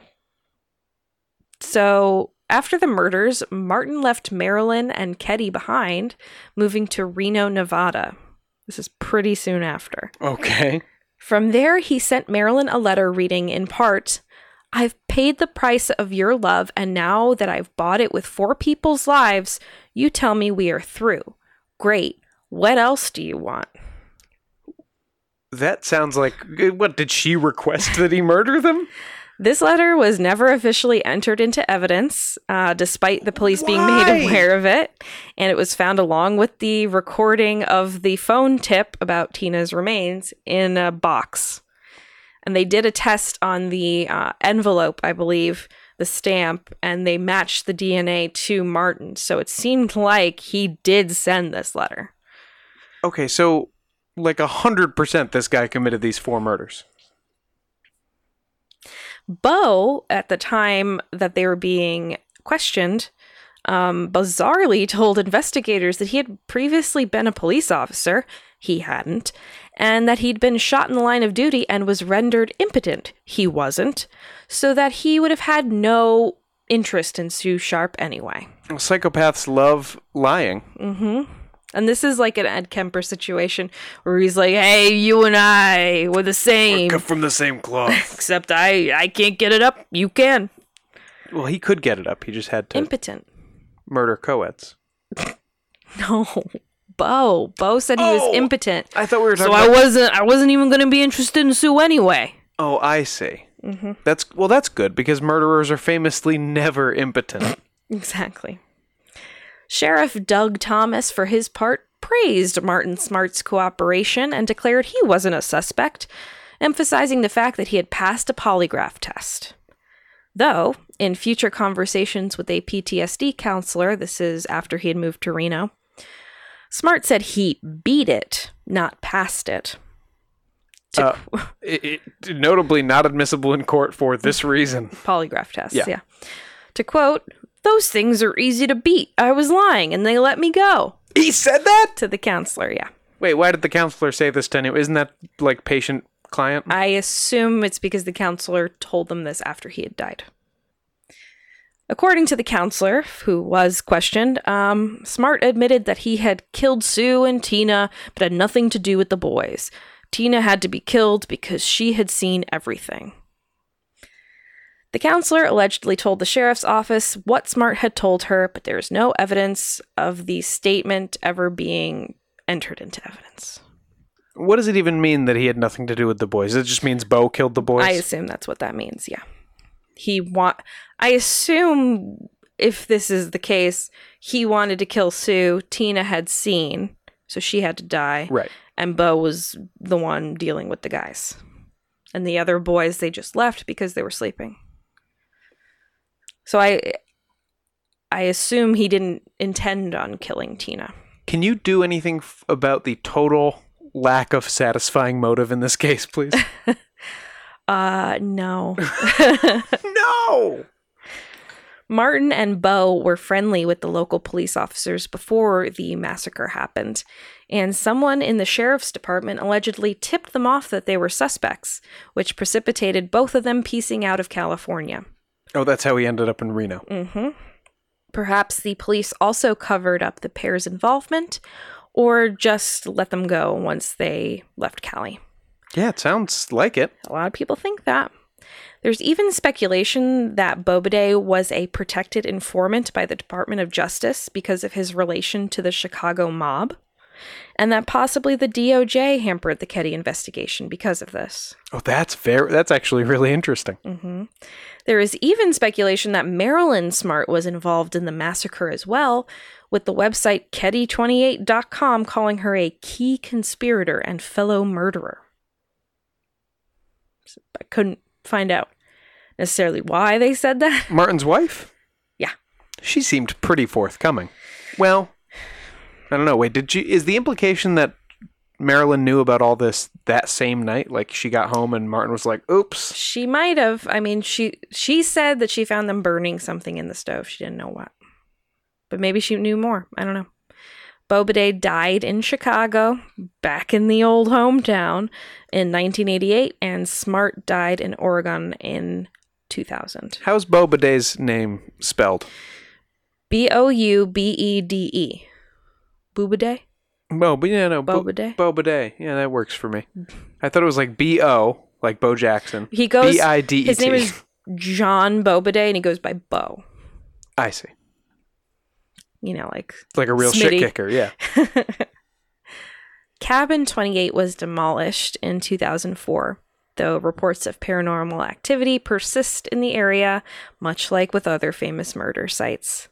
so after the murders, Martin left Marilyn and Keddie behind, moving to Reno, Nevada. This is pretty soon after. Okay. From there, he sent Marilyn a letter reading in part I've paid the price of your love, and now that I've bought it with four people's lives, you tell me we are through. Great. What else do you want? That sounds like what did she request that he murder them? This letter was never officially entered into evidence, uh, despite the police being made aware of it. And it was found along with the recording of the phone tip about Tina's remains in a box. And they did a test on the uh, envelope, I believe, the stamp, and they matched the DNA to Martin. So it seemed like he did send this letter. Okay, so like a hundred percent this guy committed these four murders. Bo, at the time that they were being questioned, um, bizarrely told investigators that he had previously been a police officer. He hadn't. And that he'd been shot in the line of duty and was rendered impotent. He wasn't. So that he would have had no interest in Sue Sharp anyway. Psychopaths love lying. Mm-hmm. And this is like an Ed Kemper situation where he's like, "Hey, you and I, we're the same, Cut from the same cloth. except I, I can't get it up. You can." well, he could get it up. He just had to Impotent. murder co-eds. No, Bo. Bo said he was Oh, impotent. I thought we were So talking I wasn't. I wasn't even going to be interested in Sue anyway. oh, I see. Mm-hmm. That's well, that's good because murderers are famously never impotent. Exactly. Sheriff Doug Thomas, for his part, praised Martin Smartt's cooperation and declared he wasn't a suspect, emphasizing the fact that he had passed a polygraph test. Though, in future conversations with a PTSD counselor, this is after he had moved to Reno, Smartt said he beat it, not passed it. Uh, it, it, notably not admissible in court for this reason. polygraph tests. Yeah. Yeah. To quote, those things are easy to beat. I was lying and they let me go. He said that. To the counselor, yeah. Wait, why did the counselor say this to anyone? Isn't that like patient client? I assume it's because the counselor told them this after he had died. According to the counselor, who was questioned, um, Smartt admitted that he had killed Sue and Tina, but had nothing to do with the boys. Tina had to be killed because she had seen everything. The counselor allegedly told the sheriff's office what Smartt had told her, but there is no evidence of the statement ever being entered into evidence. What does it even mean that he had nothing to do with the boys? It just means Bo killed the boys. I assume that's what that means. Yeah. He want. I assume if this is the case, he wanted to kill Sue. Tina had seen, so she had to die. right. And Bo was the one dealing with the guys, and the other boys they just left because they were sleeping. So I I assume he didn't intend on killing Tina. Can you do anything f- about the total lack of satisfying motive in this case, please? Uh no. no. Martin and Bo were friendly with the local police officers before the massacre happened, and someone in the sheriff's department allegedly tipped them off that they were suspects, which precipitated both of them piecing out of California. Oh, that's how he ended up in Reno. Mm-hmm. Perhaps the police also covered up the pair's involvement, or just let them go once they left Cali. Yeah, it sounds like it. A lot of people think that. There's even speculation that Boubede was a protected informant by the Department of Justice because of his relation to the Chicago mob, and that possibly the DOJ hampered the Keddie investigation because of this. Oh, that's very. That's actually really interesting. hmm There is even speculation that Marilyn Smartt was involved in the massacre as well, with the website Keddie28.com calling her a key conspirator and fellow murderer. I couldn't find out necessarily why they said that. Martin's wife. Yeah. She seemed pretty forthcoming. Well, I don't know. Wait, did you? Is the implication that Marilyn knew about all this that same night? Like she got home and Martin was like, "Oops." She might have. I mean, she she said that she found them burning something in the stove. She didn't know what. But maybe she knew more. I don't know. Boubede died in Chicago, back in the old hometown, in 1988, and Smartt died in Oregon in 2000. How's Boubede's name spelled? B O U B E D E. Boobade? Bo, but yeah, no, Bo- Bobade? Bobade. Yeah, that works for me. I thought it was like B O, like Bo Jackson. He goes. B I D E T. His name is John Boubede, and he goes by Bo. I see. You know, like like a real Smitty. shit kicker. Yeah. Cabin 28 was demolished in 2004, though reports of paranormal activity persist in the area, much like with other famous murder sites.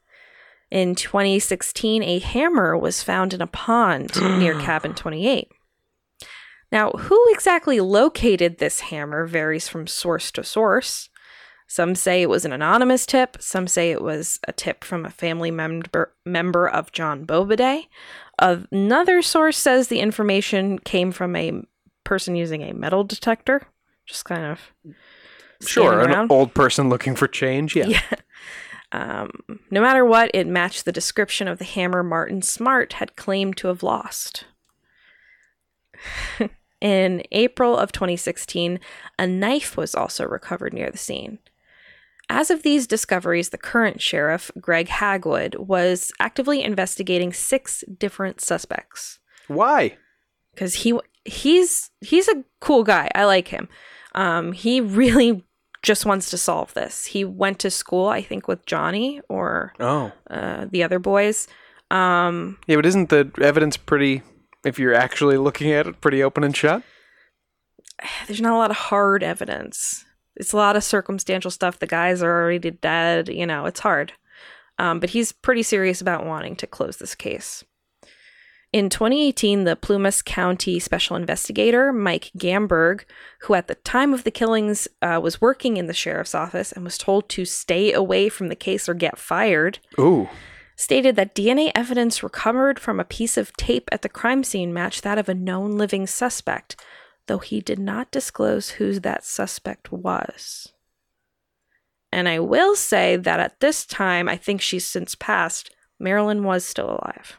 In 2016, a hammer was found in a pond near Cabin 28. Now, who exactly located this hammer varies from source to source. Some say it was an anonymous tip, some say it was a tip from a family member member of John Boubede. Another source says the information came from a person using a metal detector, just kind of Sure, an around. old person looking for change. Yeah. Yeah. Um, no matter what, it matched the description of the hammer Martin Smartt had claimed to have lost. In April of 2016, a knife was also recovered near the scene. As of these discoveries, the current sheriff, Greg Hagwood, was actively investigating six different suspects Why? because he he's he's a cool guy. I like him. Um, he really just wants to solve this. He went to school, I think, with Johnny or Oh. uh, the other boys. Um, Yeah, but isn't the evidence pretty, if you're actually looking at it, pretty open and shut? there's not a lot of hard evidence. It's a lot of circumstantial stuff. The guys are already dead. You know, it's hard. Um, but he's pretty serious about wanting to close this case. In 2018, the Plumas County Special Investigator, Mike Gamberg, who at the time of the killings uh, was working in the sheriff's office and was told to stay away from the case or get fired, Ooh. stated that DNA evidence recovered from a piece of tape at the crime scene matched that of a known living suspect, though he did not disclose who that suspect was. And I will say that at this time, I think she's since passed, Marilyn was still alive.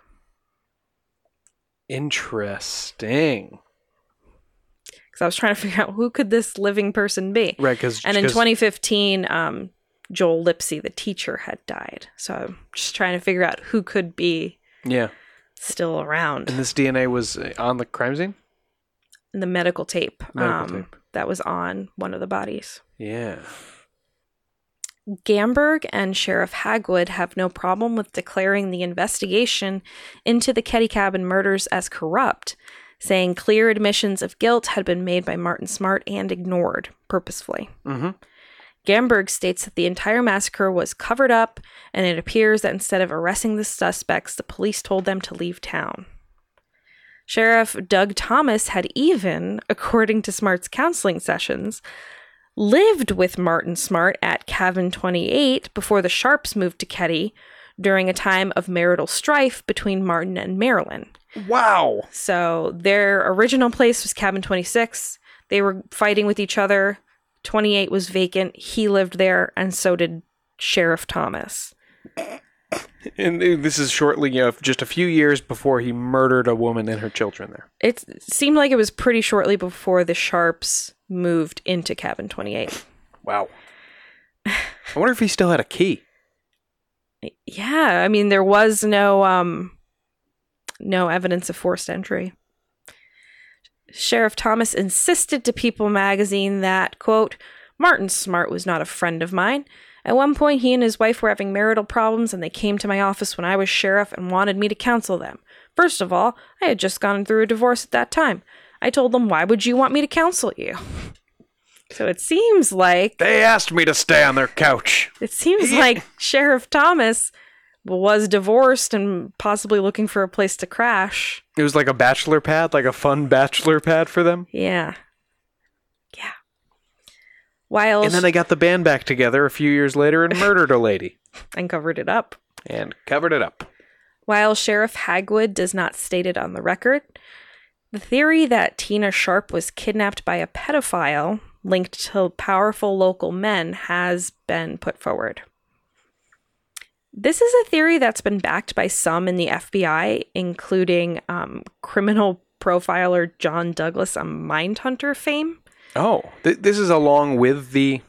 Interesting. Because I was trying to figure out who could this living person be. Right, because And in 2015, um, Joel Lipsy, the teacher, had died. So I'm just trying to figure out who could be yeah, still around. and this DNA was on the crime scene. In the medical tape, Medical um, tape. that was on one of the bodies. Yeah. Gamberg and Sheriff Hagwood have no problem with declaring the investigation into the Keddie Cabin murders as corrupt, saying clear admissions of guilt had been made by Martin Smartt and ignored purposefully. Mm-hmm. Gamberg states that the entire massacre was covered up, and it appears that instead of arresting the suspects, the police told them to leave town. Sheriff Doug Thomas had even, according to Smartt's counseling sessions, lived with Martin Smartt at Cabin 28 before the Sharps moved to Keddie during a time of marital strife between Martin and Marilyn. Wow. So their original place was Cabin 26. They were fighting with each other. 28 was vacant. He lived there, and so did Sheriff Thomas. And this is shortly, you know, just a few years before he murdered a woman and her children there. It seemed like it was pretty shortly before the Sharps moved into Cabin 28. Wow. I wonder if he still had a key. Yeah, I mean there was no um no evidence of forced entry. Sheriff Thomas insisted to People magazine that, quote, Martin Smartt was not a friend of mine. At one point, he and his wife were having marital problems, and they came to my office when I was sheriff and wanted me to counsel them. First of all, I had just gone through a divorce at that time. I told them, Why would you want me to counsel you? So it seems like They asked me to stay on their couch. it seems like Sheriff Thomas was divorced and possibly looking for a place to crash. It was like a bachelor pad, like a fun bachelor pad for them. Yeah. Yeah. While And then they got the band back together a few years later and murdered a lady and covered it up. and covered it up. While Sheriff Hagwood does not state it on the record, the theory that Tina Sharp was kidnapped by a pedophile linked to powerful local men has been put forward. This is a theory that's been backed by some in the FBI, including um, criminal profiler John Douglas of Mindhunter fame. Oh, th- this is along with the,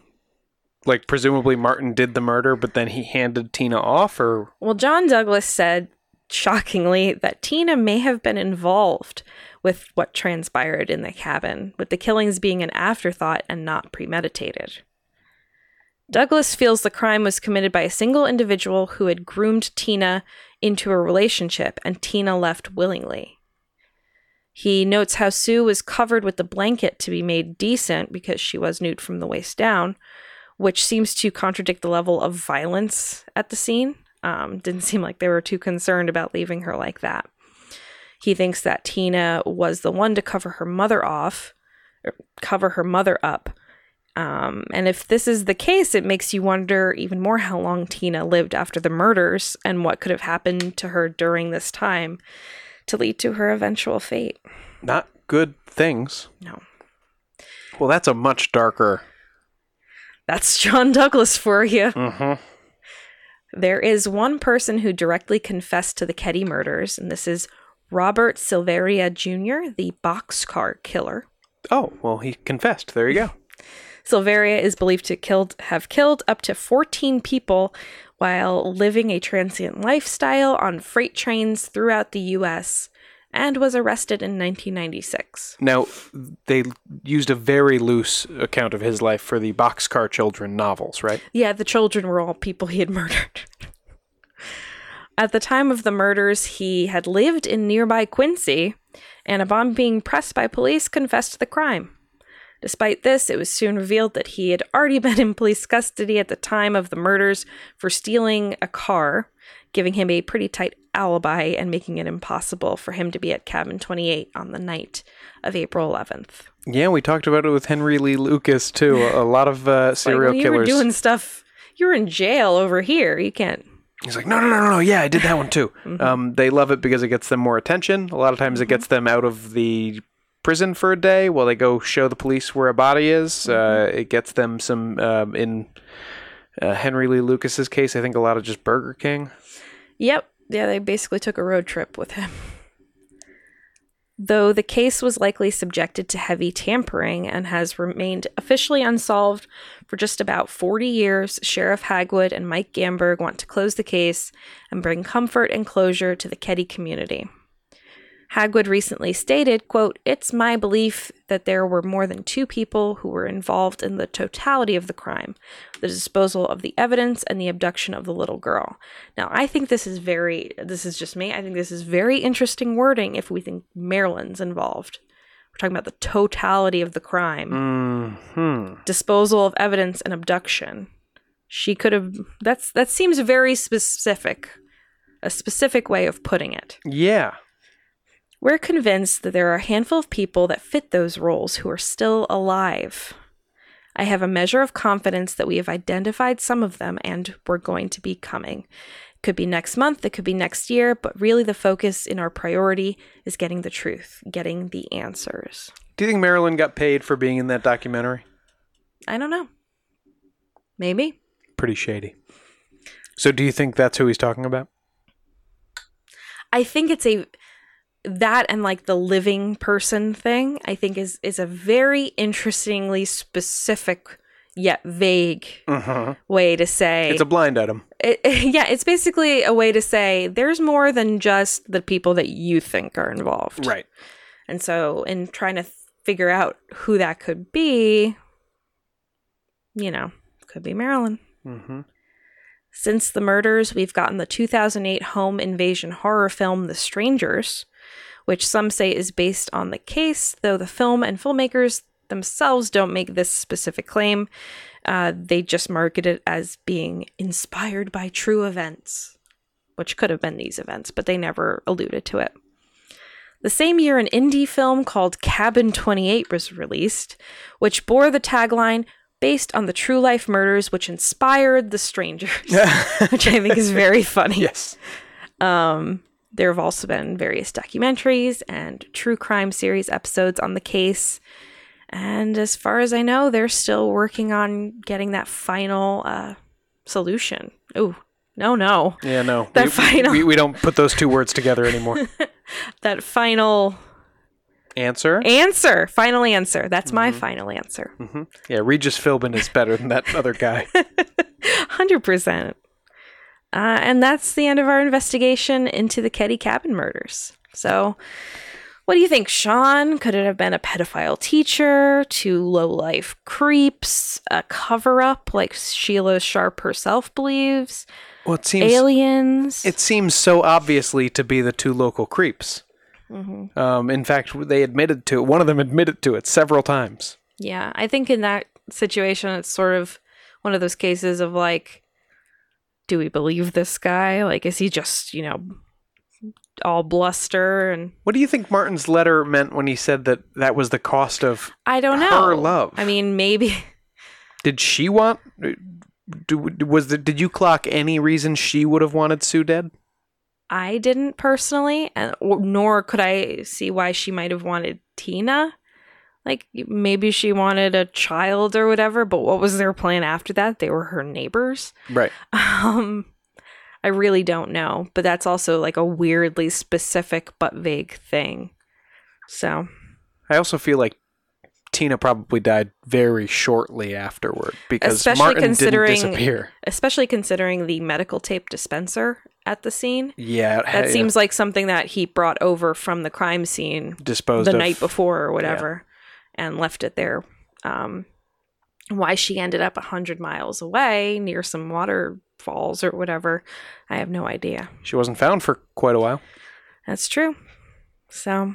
like, presumably Martin did the murder, but then he handed Tina off, or Well, John Douglas said, shockingly, that Tina may have been involved with what transpired in the cabin, with the killings being an afterthought and not premeditated. Douglas feels the crime was committed by a single individual who had groomed Tina into a relationship, and Tina left willingly. He notes how Sue was covered with the blanket to be made decent because she was nude from the waist down, which seems to contradict the level of violence at the scene. Um, didn't seem like they were too concerned about leaving her like that. He thinks that Tina was the one to cover her mother off, or cover her mother up. Um, and if this is the case, it makes you wonder even more how long Tina lived after the murders and what could have happened to her during this time to lead to her eventual fate. not good things. No. Well, that's a much darker. That's John Douglas for you. Mm-hmm. There is one person who directly confessed to the Keddie murders, and this is Robert Silveria Jr., the boxcar killer. Oh, well, he confessed. There you go. Silveria is believed to killed have killed up to 14 people while living a transient lifestyle on freight trains throughout the US and was arrested in 1996. Now, they used a very loose account of his life for the Boxcar Children novels, right? Yeah, the children were all people he had murdered. At the time of the murders, he had lived in nearby Quincy, and upon being pressed by police, confessed to the crime. Despite this, it was soon revealed that he had already been in police custody at the time of the murders for stealing a car, giving him a pretty tight alibi and making it impossible for him to be at Cabin 28 on the night of April 11th. Yeah, we talked about it with Henry Lee Lucas too. A, lot of uh, Like, serial when you were doing stuff, you were in jail over here. You can't. He's like, no, no, no, no, no. Yeah, I did that one too. Mm-hmm. um, they love it because it gets them more attention. A lot of times, it gets them out of the prison for a day while they go show the police where a body is. Mm-hmm. Uh, it gets them some um, in uh, Henry Lee Lucas's case. I think a lot of just Burger King. Yep. Yeah, they basically took a road trip with him. Though the case was likely subjected to heavy tampering and has remained officially unsolved for just about 40 years, Sheriff Hagwood and Mike Gamberg want to close the case and bring comfort and closure to the Keddie community. Hagwood recently stated, quote, It's my belief that there were more than two people who were involved in the totality of the crime, the disposal of the evidence and the abduction of the little girl. Now, I think this is very, this is just me, I think this is very interesting wording if we think Marilyn's involved. We're talking about the totality of the crime, Hmm. disposal of evidence and abduction. She could have, that's, that seems very specific, a specific way of putting it. Yeah. We're convinced that there are a handful of people that fit those roles who are still alive. I have a measure of confidence that we have identified some of them and we're going to be coming. Could be next month, it could be next year, but really the focus in our priority is getting the truth, getting the answers. Do you think Marilyn got paid for being in that documentary? I don't know. Maybe. Pretty shady. So do you think that's who he's talking about? I think it's a that and like the living person thing, I think is is a very interestingly specific yet vague way to say It's a blind item. it, yeah, it's basically a way to say there's more than just the people that you think are involved. Right. And so, in trying to figure out who that could be, you know, could be Marilyn. Mm-hmm. Since the murders, we've gotten the 2008 home invasion horror film The Strangers, which some say is based on the case, though the film and filmmakers themselves don't make this specific claim. Uh, they just market it as being inspired by true events, which could have been these events, but they never alluded to it. The same year, an indie film called Cabin 28 was released, which bore the tagline based on the true life murders which inspired the strangers, which I think is very funny. Yes. Um, there have also been various documentaries and true crime series episodes on the case. And as far as I know, they're still working on getting that final uh, solution. Oh, no, no. Yeah, no. That we, final- we, we don't put those two words together anymore. That final Answer? answer. Final answer. That's my Mm-hmm. final answer. Yeah, Regis Philbin is better than that other guy. 100%. Uh, and that's the end of our investigation into the Keddie Cabin murders. So, what do you think, Sean? Could it have been a pedophile teacher, two low life creeps, a cover up like Sheila Sharp herself believes, Well, it seems aliens? it seems so obviously to be the two local creeps. Mm-hmm. Um, in fact, they admitted to it. One of them admitted to it several times. yeah, I think in that situation, it's sort of one of those cases of like, do we believe this guy? Like, is he just, you know, all bluster and What do you think Martin's letter meant when he said that that was the cost of? I don't know. Her love. I mean, maybe Did she want? Do, was the, did you clock any reason she would have wanted Sue dead? I didn't personally, and nor could I see why she might have wanted Tina. Like maybe she wanted a child or whatever, but what was their plan after that? They were her neighbors. Right. Um I really don't know, but that's also like a weirdly specific but vague thing. So, I also feel like Tina probably died very shortly afterward because Especially Martin considering- didn't disappear. especially considering the medical tape dispenser at the scene, Yeah, that seems like something that he brought over from the crime scene disposed the of. night before or whatever and left it there um why she ended up a hundred miles away near some waterfalls or whatever i have no idea She wasn't found for quite a while. that's true so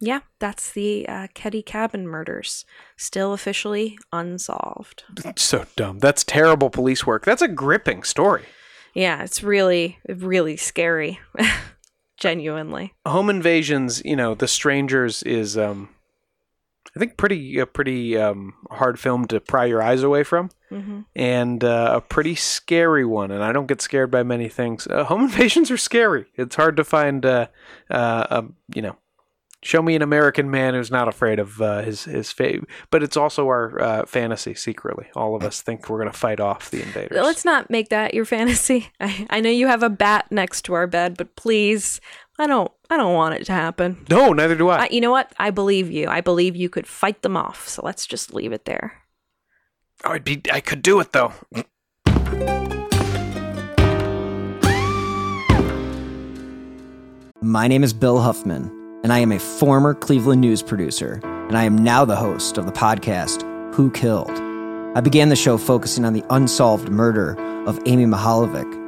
yeah that's the uh, Keddie cabin murders still officially unsolved So dumb. That's terrible police work. That's a gripping story. yeah it's really really scary genuinely Home invasions, you know, The Strangers is um I think pretty a pretty um hard film to pry your eyes away from hmm and uh, a pretty scary one and I don't get scared by many things. Uh, home invasions are scary. It's hard to find uh uh um, you know Show me an American man who's not afraid of uh, his his fate, but it's also our uh, fantasy. Secretly, all of us think we're going to fight off the invaders. Let's not make that your fantasy. I, I know you have a bat next to our bed, but please, I don't I don't want it to happen. no, neither do I. I, you know what? I believe you. I believe you could fight them off. So let's just leave it there. Oh, I'd be I could do it though. My name is Bill Huffman, and I am a former Cleveland news producer, and I am now the host of the podcast Who Killed. I began the show focusing on the unsolved murder of Amy Mihaljevic,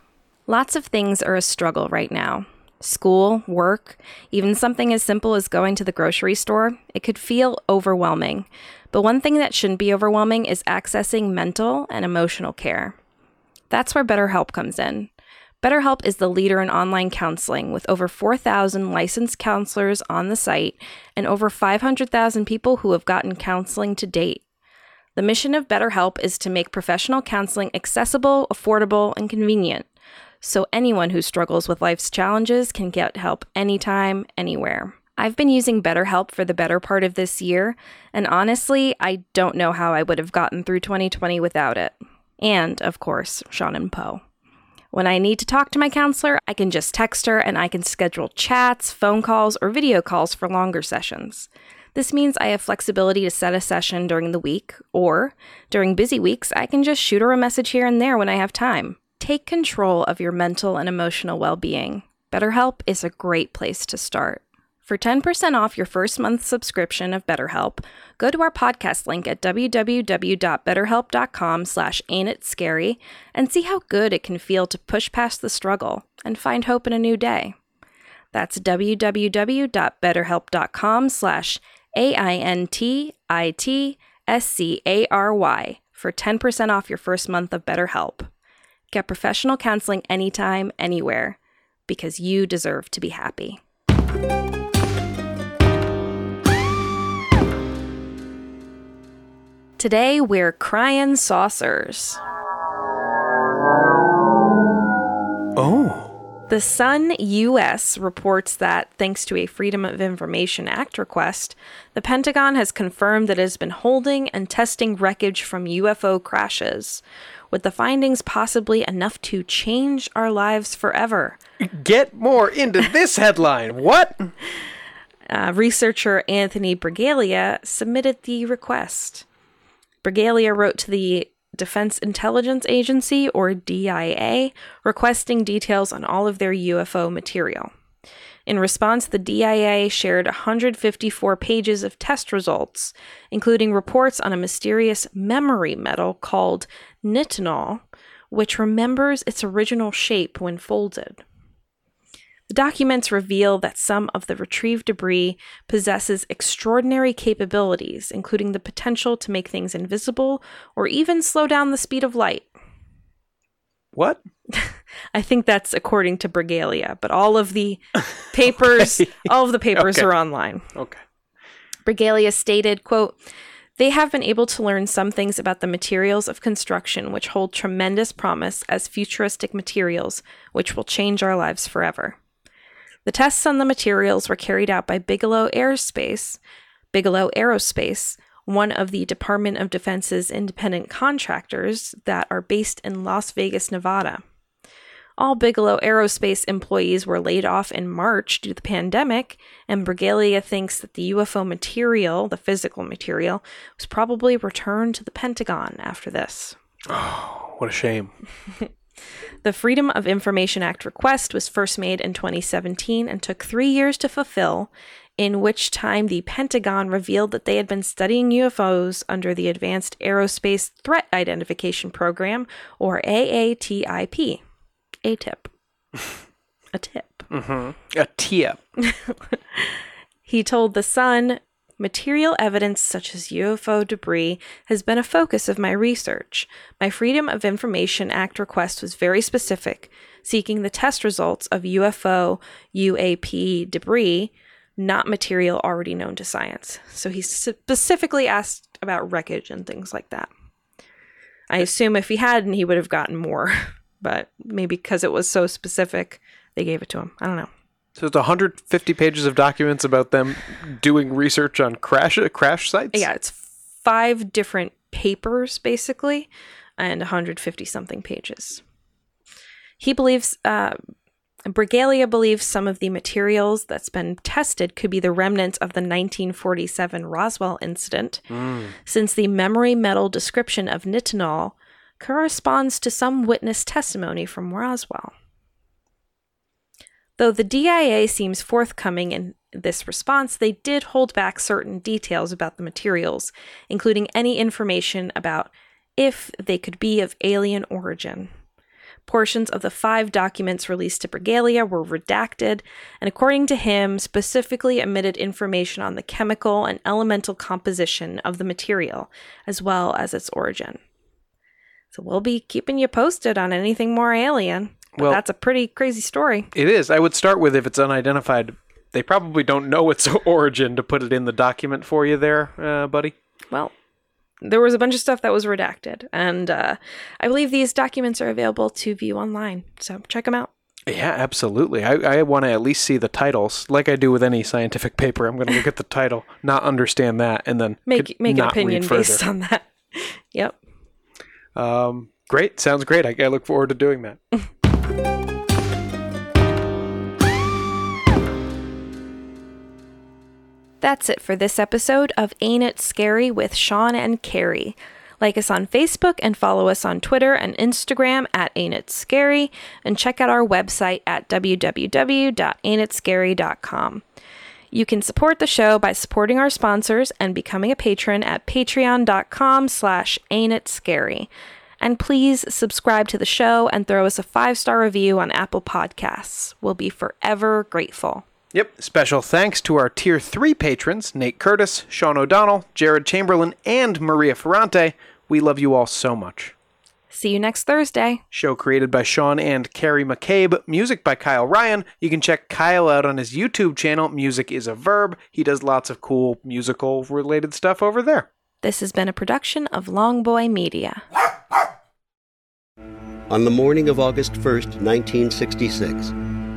Lots of things are a struggle right now. School, work, even something as simple as going to the grocery store, it could feel overwhelming. But one thing that shouldn't be overwhelming is accessing mental and emotional care. That's where BetterHelp comes in. BetterHelp is the leader in online counseling with over 4,000 licensed counselors on the site and over 500,000 people who have gotten counseling to date. The mission of BetterHelp is to make professional counseling accessible, affordable, and convenient so anyone who struggles with life's challenges can get help anytime, anywhere. I've been using BetterHelp for the better part of this year, and honestly, I don't know how I would have gotten through 2020 without it. And, of course, Sean and Poe. When I need to talk to my counselor, I can just text her and I can schedule chats, phone calls, or video calls for longer sessions. This means I have flexibility to set a session during the week, or during busy weeks, I can just shoot her a message here and there when I have time. Take control of your mental and emotional well being. BetterHelp is a great place to start. For 10% off your first month subscription of BetterHelp, go to our podcast link at www.betterhelp.com slash scary and see how good it can feel to push past the struggle and find hope in a new day. That's www.betterhelp.com slash A-I-N-T-I-T-S-C-A-R-Y for 10% off your first month of BetterHelp. Get professional counseling anytime, anywhere, because you deserve to be happy. Today, we're crying saucers. Oh. The Sun US reports that, thanks to a Freedom of Information Act request, the Pentagon has confirmed that it has been holding and testing wreckage from UFO crashes, with the findings possibly enough to change our lives forever. Get more into this headline. What? Uh, researcher Anthony Bragalia submitted the request. Bragalia wrote to the Defense Intelligence Agency, or DIA, requesting details on all of their UFO material. In response, the DIA shared 154 pages of test results, including reports on a mysterious memory metal called nitinol, which remembers its original shape when folded. The documents reveal that some of the retrieved debris possesses extraordinary capabilities, including the potential to make things invisible or even slow down the speed of light. What? I think that's according to Bragalia, but all of the papers, Okay. all of the papers Okay. are online. Okay. Bragalia stated, quote, they have been able to learn some things about the materials of construction which hold tremendous promise as futuristic materials which will change our lives forever. The tests on the materials were carried out by Bigelow Aerospace, Bigelow Aerospace, one of the Department of Defense's independent contractors that are based in Las Vegas, Nevada. All Bigelow Aerospace employees were laid off in March due to the pandemic, and Bragalia thinks that the UFO material, the physical material, was probably returned to the Pentagon after this. Oh, What a shame. The Freedom of Information Act request was first made in 2017 and took three years to fulfill, in which time the Pentagon revealed that they had been studying UFOs under the Advanced Aerospace Threat Identification Program, or AATIP. A tip. A tip. Mm-hmm. A tip. He told The Sun, Material evidence such as UFO debris has been a focus of my research. My Freedom of Information Act request was very specific, seeking the test results of UFO UAP debris, not material already known to science. So he specifically asked about wreckage and things like that. I assume if he hadn't, he would have gotten more, but maybe because it was so specific, they gave it to him. I don't know. So it's 150 pages of documents about them doing research on crash crash sites. Yeah, it's five different papers basically, and 150 something pages. He believes, uh, Bragalia believes some of the materials that's been tested could be the remnants of the 1947 Roswell incident, since the memory metal description of nitinol corresponds to some witness testimony from Roswell. Though the DIA seems forthcoming in this response, they did hold back certain details about the materials, including any information about if they could be of alien origin. Portions of the five documents released to Bragalia were redacted, and according to him, specifically omitted information on the chemical and elemental composition of the material, as well as its origin. So we'll be keeping you posted on anything more alien. But Well- that's a pretty crazy story. It is. I would start with if it's unidentified. They probably don't know its origin to put it in the document for you there, uh, buddy. Well, there was a bunch of stuff that was redacted, and uh, I believe these documents are available to view online. So check them out. Yeah, absolutely. I, I want to at least see the titles, like I do with any scientific paper. I'm going to look at the title, not understand that, and then Make make an opinion based on that. yep. Um, great. Sounds great. I, I look forward to doing that. That's it for this episode of Ain't It Scary with Sean and Carrie. Like us on Facebook and follow us on Twitter and Instagram at Ain't It Scary, and check out our website at www.ain'titscary.com. You can support the show by supporting our sponsors and becoming a patron at patreon.com slash ain't it scary. And please subscribe to the show and throw us a five-star review on Apple Podcasts. We'll be forever grateful. Yep. Special thanks to our Tier 3 patrons Nate Curtis, Sean O'Donnell, Jared Chamberlain, and Maria Ferrante. We love you all so much. See you next Thursday. Show created by Sean and Carrie McCabe. Music by Kyle Ryan. You can check Kyle out on his YouTube channel, Music is a Verb. He does lots of cool musical related stuff over there. This has been a production of Longboy Media. On the morning of August 1st, 1966,